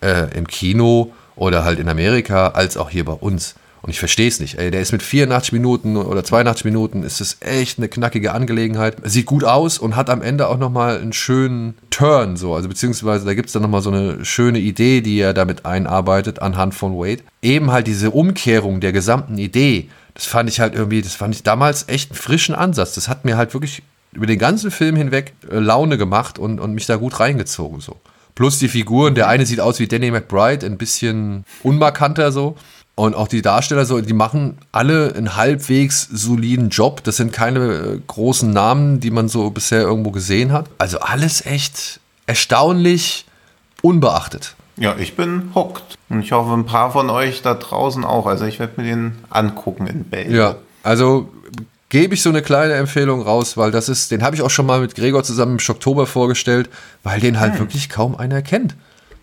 äh, im Kino oder halt in Amerika als auch hier bei uns. Und ich verstehe es nicht. Ey, der ist mit 84 Minuten oder 82 Minuten, ist es echt eine knackige Angelegenheit. Sieht gut aus und hat am Ende auch nochmal einen schönen Turn, so. Also beziehungsweise da gibt es dann nochmal so eine schöne Idee, die er damit einarbeitet anhand von Wade. Eben halt diese Umkehrung der gesamten Idee. Das fand ich halt irgendwie, das fand ich damals echt einen frischen Ansatz. Das hat mir halt wirklich über den ganzen Film hinweg äh, Laune gemacht und, und mich da gut reingezogen, so. Plus die Figuren, der eine sieht aus wie Danny McBride, ein bisschen unmarkanter so. Und auch die Darsteller, so, die machen alle einen halbwegs soliden Job. Das sind keine äh, großen Namen, die man so bisher irgendwo gesehen hat. Also alles echt erstaunlich unbeachtet. Ja, ich bin hooked. Und ich hoffe, ein paar von euch da draußen auch. Also ich werde mir den angucken in Belgien. Ja, also gebe ich so eine kleine Empfehlung raus, weil das ist, den habe ich auch schon mal mit Gregor zusammen im Oktober vorgestellt, weil den halt hm. wirklich kaum einer kennt.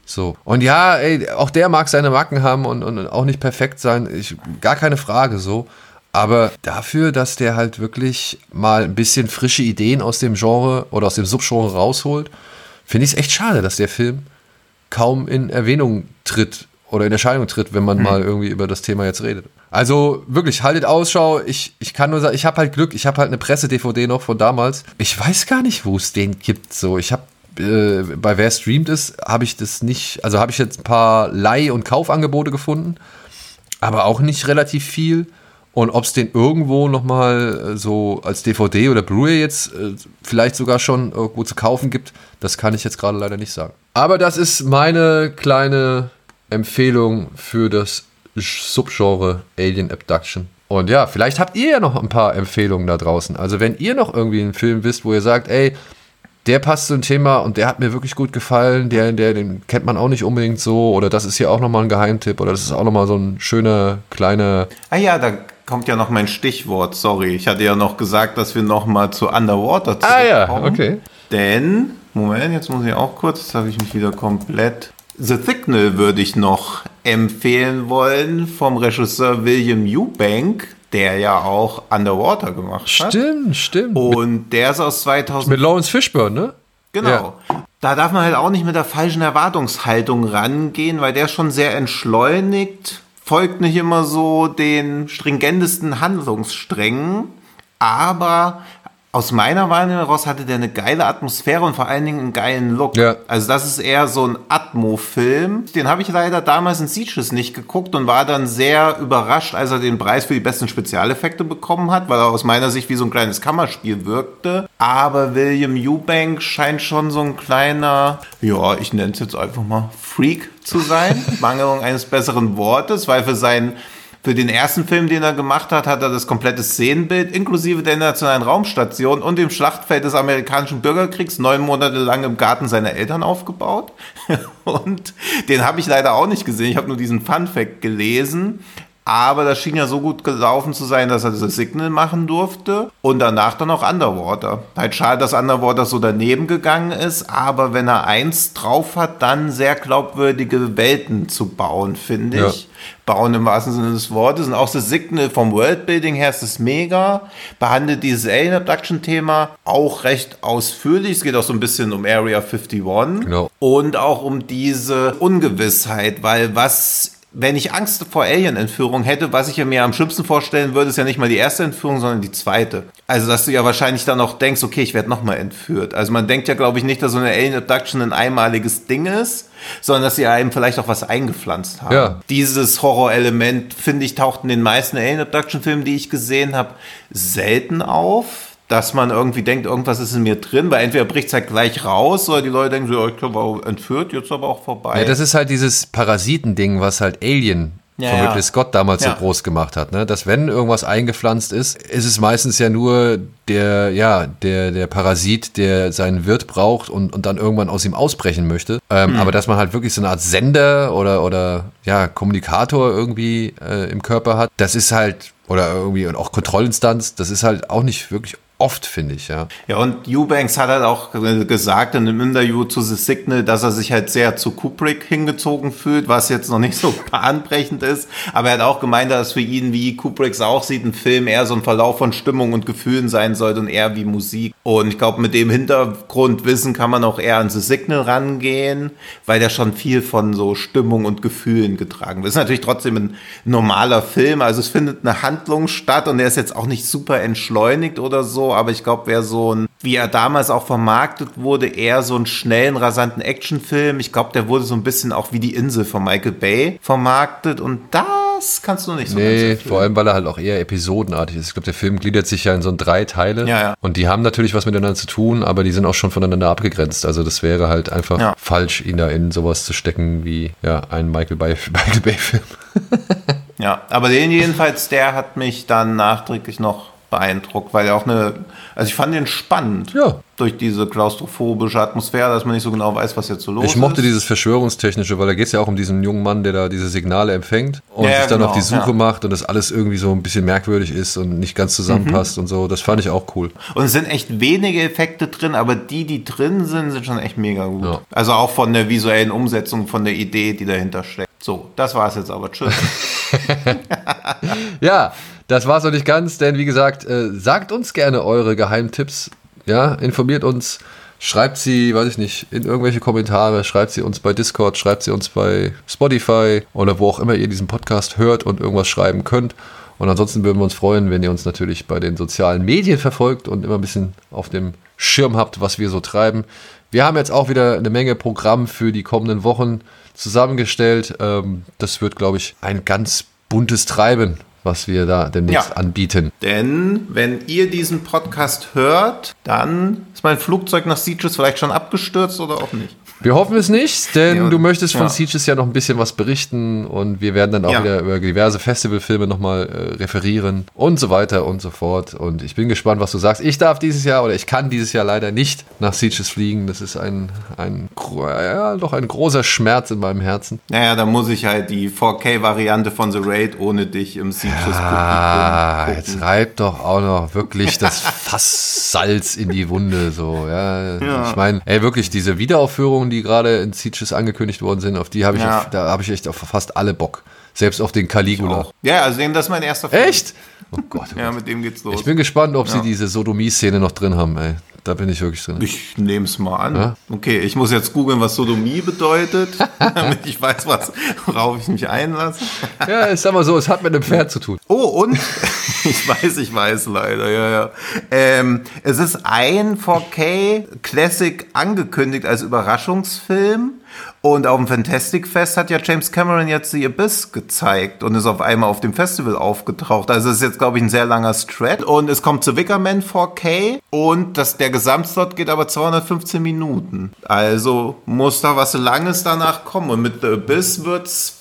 So. Und ja, ey, auch der mag seine Macken haben und, und auch nicht perfekt sein. Ich, gar keine Frage so. Aber dafür, dass der halt wirklich mal ein bisschen frische Ideen aus dem Genre oder aus dem Subgenre rausholt, finde ich es echt schade, dass der Film kaum in Erwähnung tritt oder in Erscheinung tritt, wenn man mhm. mal irgendwie über das Thema jetzt redet. Also wirklich, haltet Ausschau. Ich, ich kann nur sagen, ich habe halt Glück. Ich habe halt eine Presse-DVD noch von damals. Ich weiß gar nicht, wo es den gibt. So, ich habe äh, bei wer streamt ist, habe ich das nicht, also habe ich jetzt ein paar Leih- und Kaufangebote gefunden, aber auch nicht relativ viel. Und ob es den irgendwo nochmal äh, so als DVD oder Blu-ray jetzt äh, vielleicht sogar schon irgendwo zu kaufen gibt, das kann ich jetzt gerade leider nicht sagen. Aber das ist meine kleine Empfehlung für das Subgenre Alien Abduction. Und ja, vielleicht habt ihr ja noch ein paar Empfehlungen da draußen. Also wenn ihr noch irgendwie einen Film wisst, wo ihr sagt, ey, der passt zu dem Thema und der hat mir wirklich gut gefallen, der, der, den kennt man auch nicht unbedingt so, oder das ist hier auch nochmal ein Geheimtipp, oder das ist auch nochmal so ein schöner, kleiner. Ah ja, da kommt ja noch mein Stichwort, sorry. Ich hatte ja noch gesagt, dass wir nochmal zu Underwater zurückkommen. Ah ja, okay. Denn, Moment, jetzt muss ich auch kurz, jetzt habe ich mich wieder komplett. The Signal würde ich noch empfehlen wollen vom Regisseur William Eubank der ja auch Underwater gemacht hat. Stimmt, stimmt. Und der ist aus 2000. Mit Lawrence Fishburne, ne? Genau. Ja. Da darf man halt auch nicht mit der falschen Erwartungshaltung rangehen, weil der schon sehr entschleunigt, folgt nicht immer so den stringentesten Handlungssträngen, aber aus meiner Wahrnehmung heraus hatte der eine geile Atmosphäre und vor allen Dingen einen geilen Look. Ja. Also das ist eher so ein Atmo-Film. Den habe ich leider damals in Sieges nicht geguckt und war dann sehr überrascht, als er den Preis für die besten Spezialeffekte bekommen hat, weil er aus meiner Sicht wie so ein kleines Kammerspiel wirkte. Aber William Eubank scheint schon so ein kleiner, ja, ich nenne es jetzt einfach mal Freak zu sein. Mangelung eines besseren Wortes, weil für seinen für den ersten Film, den er gemacht hat, hat er das komplette Szenenbild inklusive der Nationalen Raumstation und dem Schlachtfeld des amerikanischen Bürgerkriegs neun Monate lang im Garten seiner Eltern aufgebaut. und den habe ich leider auch nicht gesehen. Ich habe nur diesen Fun Fact gelesen. Aber das schien ja so gut gelaufen zu sein, dass er das Signal machen durfte. Und danach dann noch Underwater. Halt schade, dass Underwater so daneben gegangen ist. Aber wenn er eins drauf hat, dann sehr glaubwürdige Welten zu bauen, finde Ja. ich bauen im wahrsten Sinne des Wortes. Und auch das Signal vom Worldbuilding her ist es mega. Behandelt dieses Alien Abduction Thema auch recht ausführlich. Es geht auch so ein bisschen um Area 51. Genau. Und auch um diese Ungewissheit, weil was wenn ich Angst vor Alien-Entführung hätte, was ich mir am schlimmsten vorstellen würde, ist ja nicht mal die erste Entführung, sondern die zweite. Also, dass du ja wahrscheinlich dann auch denkst, okay, ich werde nochmal entführt. Also, man denkt ja, glaube ich, nicht, dass so eine Alien-Abduction ein einmaliges Ding ist, sondern dass sie einem vielleicht auch was eingepflanzt haben. Ja. Dieses Horrorelement, finde ich, taucht in den meisten Alien-Abduction-Filmen, die ich gesehen habe, selten auf dass man irgendwie denkt, irgendwas ist in mir drin, weil entweder bricht es halt gleich raus oder die Leute denken so, ja, ich auch entführt, jetzt aber auch vorbei. Ja, das ist halt dieses Parasitending, was halt Alien Ja, von ja. Ridley Scott damals Ja. so groß gemacht hat, ne? Dass wenn irgendwas eingepflanzt ist, ist es meistens ja nur der, ja, der, der Parasit, der seinen Wirt braucht und, und dann irgendwann aus ihm ausbrechen möchte. Ähm, Hm. Aber dass man halt wirklich so eine Art Sender oder, oder ja, Kommunikator irgendwie äh, im Körper hat, das ist halt, oder irgendwie, und auch Kontrollinstanz, das ist halt auch nicht wirklich oft, finde ich, ja. Ja, und Eubanks hat halt auch gesagt in einem Interview zu The Signal, dass er sich halt sehr zu Kubrick hingezogen fühlt, was jetzt noch nicht so bahnbrechend ist. Aber er hat auch gemeint, dass für ihn, wie Kubricks auch sieht, ein Film eher so ein Verlauf von Stimmung und Gefühlen sein sollte und eher wie Musik. Und ich glaube, mit dem Hintergrundwissen kann man auch eher an The Signal rangehen, weil der schon viel von so Stimmung und Gefühlen getragen wird. Es ist natürlich trotzdem ein normaler Film, also es findet eine Handlung statt und der ist jetzt auch nicht super entschleunigt oder so, aber ich glaube, wer so ein, wie er damals auch vermarktet wurde, eher so einen schnellen, rasanten Actionfilm. Ich glaube, der wurde so ein bisschen auch wie die Insel von Michael Bay vermarktet und das kannst du nicht so Nee, vor allem, weil er halt auch eher episodenartig ist. Ich glaube, der Film gliedert sich ja in so drei Teile. Ja, ja. Und die haben natürlich was miteinander zu tun, aber die sind auch schon voneinander abgegrenzt. Also das wäre halt einfach Ja. falsch, ihn da in sowas zu stecken wie ja, ein Michael Bay, Michael Bay Film. Ja, aber den jedenfalls, der hat mich dann nachträglich noch beeindruckt, weil er auch eine, also ich fand den spannend. Ja. Durch diese klaustrophobische Atmosphäre, dass man nicht so genau weiß, was jetzt so los ist. Ich mochte dieses Verschwörungstechnische, weil da geht es ja auch um diesen jungen Mann, der da diese Signale empfängt und Ja, sich dann genau, auf die Suche ja. macht und das alles irgendwie so ein bisschen merkwürdig ist und nicht ganz zusammenpasst Mhm. und so. Das fand ich auch cool. Und es sind echt wenige Effekte drin, aber die, die drin sind, sind schon echt mega gut. Ja. Also auch von der visuellen Umsetzung, von der Idee, die dahinter steckt. So, das war's jetzt aber. Tschüss. Ja, das war's noch nicht ganz, denn wie gesagt, äh, sagt uns gerne eure Geheimtipps. Ja, informiert uns, schreibt sie, weiß ich nicht, in irgendwelche Kommentare, schreibt sie uns bei Discord, schreibt sie uns bei Spotify oder wo auch immer ihr diesen Podcast hört und irgendwas schreiben könnt. Und ansonsten würden wir uns freuen, wenn ihr uns natürlich bei den sozialen Medien verfolgt und immer ein bisschen auf dem Schirm habt, was wir so treiben. Wir haben jetzt auch wieder eine Menge Programm für die kommenden Wochen zusammengestellt. Ähm, das wird, glaube ich, ein ganz buntes Treiben, was wir da demnächst Ja. anbieten. Denn wenn ihr diesen Podcast hört, dann ist mein Flugzeug nach Sieges vielleicht schon abgestürzt oder auch nicht. Wir hoffen es nicht, denn Ja, du möchtest von ja. Sieges ja noch ein bisschen was berichten und wir werden dann auch Ja. wieder über diverse Festivalfilme nochmal äh, referieren und so weiter und so fort. Und ich bin gespannt, was du sagst. Ich darf dieses Jahr oder ich kann dieses Jahr leider nicht nach Sieges fliegen. Das ist ein, ein, ja, doch ein großer Schmerz in meinem Herzen. Naja, dann muss ich halt die 4K-Variante von The Raid ohne dich im Sieges Ah, Publikum jetzt gucken. reibt doch auch noch wirklich das Fass Salz in die Wunde. So, ja. Ich meine, ey, wirklich diese Wiederaufführungen, die gerade in Sieges angekündigt worden sind, auf die habe ich, Ja. auf, da habe ich echt auf fast alle Bock. Selbst auf den Caligula. Ja, also das ist mein erster Film. Echt? Oh Gott. Oh Ja, Gott. mit dem geht's los. Ich bin gespannt, ob sie diese Sodomie-Szene noch drin haben, ey. Da bin ich wirklich drin. Ich nehme es mal an. Ja? Okay, ich muss jetzt googeln, was Sodomie bedeutet, damit ich weiß, was, worauf ich mich einlasse. Ja, ich sag mal so, es hat mit einem Pferd zu tun. Oh, und ich weiß, ich weiß leider, ja, ja. Ähm, es ist ein 4K Classic angekündigt als Überraschungsfilm. Und auf dem Fantastic Fest hat ja James Cameron jetzt The Abyss gezeigt und ist auf einmal auf dem Festival aufgetaucht. Also es ist jetzt, glaube ich, ein sehr langer Stretch. Und es kommt zu Wickerman 4K und das, der Gesamtslot geht aber 215 Minuten. Also muss da was Langes danach kommen. Und mit The Abyss wird's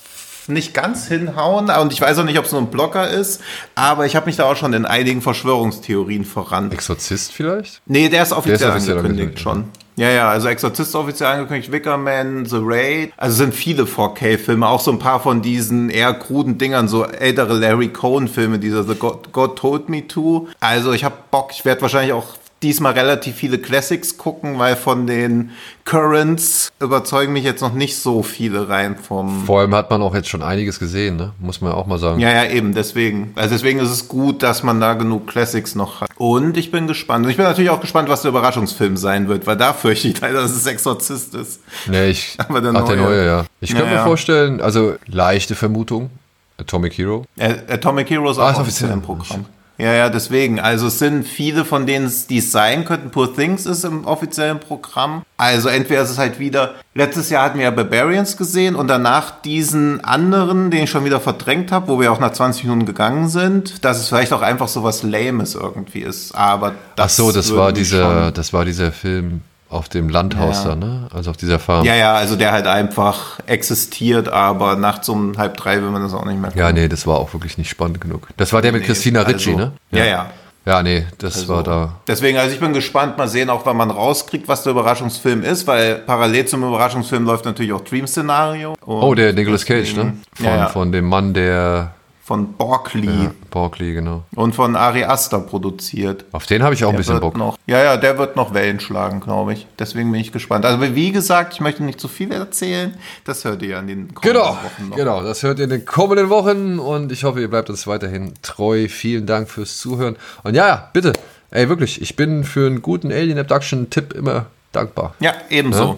nicht ganz hinhauen und ich weiß auch nicht, ob es nur ein Blocker ist, aber ich habe mich da auch schon in einigen Verschwörungstheorien voran. Exorzist vielleicht? Nee, der ist offiziell offiziell angekündigt angekündigt, schon. Ja, ja, also Exorzist offiziell angekündigt, Wickerman, The Raid. Also sind viele 4K-Filme, auch so ein paar von diesen eher kruden Dingern, so ältere Larry Cohen-Filme, dieser The God, God Told Me To. Also ich hab Bock, ich werde wahrscheinlich auch diesmal relativ viele Classics gucken, weil von den Currents überzeugen mich jetzt noch nicht so viele rein vom. Vor allem hat man auch jetzt schon einiges gesehen, ne? muss man auch mal sagen. Ja, ja, eben, deswegen. Also deswegen ist es gut, dass man da genug Classics noch hat. Und ich bin gespannt. Und ich bin natürlich auch gespannt, was der Überraschungsfilm sein wird, weil da fürchte ich leider, dass es Exorzist ist. Nee, ich. Aber der ach, der neue. neue, ja. Ich könnte mir vorstellen, also leichte Vermutung, Atomic Hero. Ä- Atomic Heroes Ah, auch ist offiziell offiziell. im Programm. Ja, ja, deswegen. Also es sind viele von denen, die es sein könnten. Poor Things ist im offiziellen Programm. Also entweder ist es halt wieder, letztes Jahr hatten wir ja Barbarians gesehen und danach diesen anderen, den ich schon wieder verdrängt habe, wo wir auch nach 20 Minuten gegangen sind, dass es vielleicht auch einfach so was Lames irgendwie ist. Aber Ach das so, das war dieser, schon- das war dieser Film auf dem Landhaus Ja. da, ne? Also auf dieser Farm. Ja, ja, also der halt einfach existiert, aber nachts um halb drei will man das auch nicht mehr Ja, nee, das war auch wirklich nicht spannend genug. Das war der mit Nee, Christina Ricci, also- ne? Ja, ja. Ja, nee, das war da. Deswegen, also ich bin gespannt, mal sehen, auch wann man rauskriegt, was der Überraschungsfilm ist, weil parallel zum Überraschungsfilm läuft natürlich auch Dream Szenario. Oh, der Nicolas Cage, ne? Von, Ja, ja. von dem Mann, der Von Borkley Borkley, genau. und von Ari Aster produziert. Auf den habe ich auch ein Der bisschen wird Bock. Noch, ja, ja, der wird noch Wellen schlagen, glaube ich. Deswegen bin ich gespannt. Also wie gesagt, ich möchte nicht zu viel erzählen. Das hört ihr an den kommenden Genau, Wochen noch. genau. Das hört ihr in den kommenden Wochen und ich hoffe, ihr bleibt uns weiterhin treu. Vielen Dank fürs Zuhören. Und ja, ja, bitte, ey, wirklich, ich bin für einen guten Alien Abduction-Tipp immer dankbar. Ja, ebenso. Ja.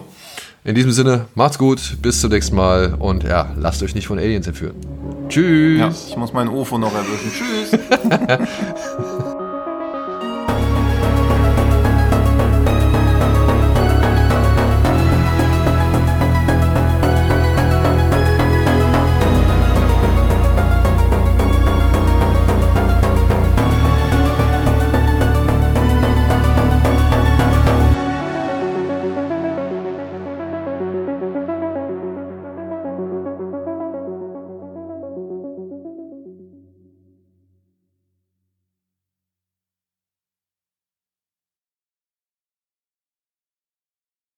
In diesem Sinne, macht's gut, bis zum nächsten Mal und ja, lasst euch nicht von Aliens entführen. Tschüss. Ja, ich muss meinen UFO noch erwischen. Tschüss.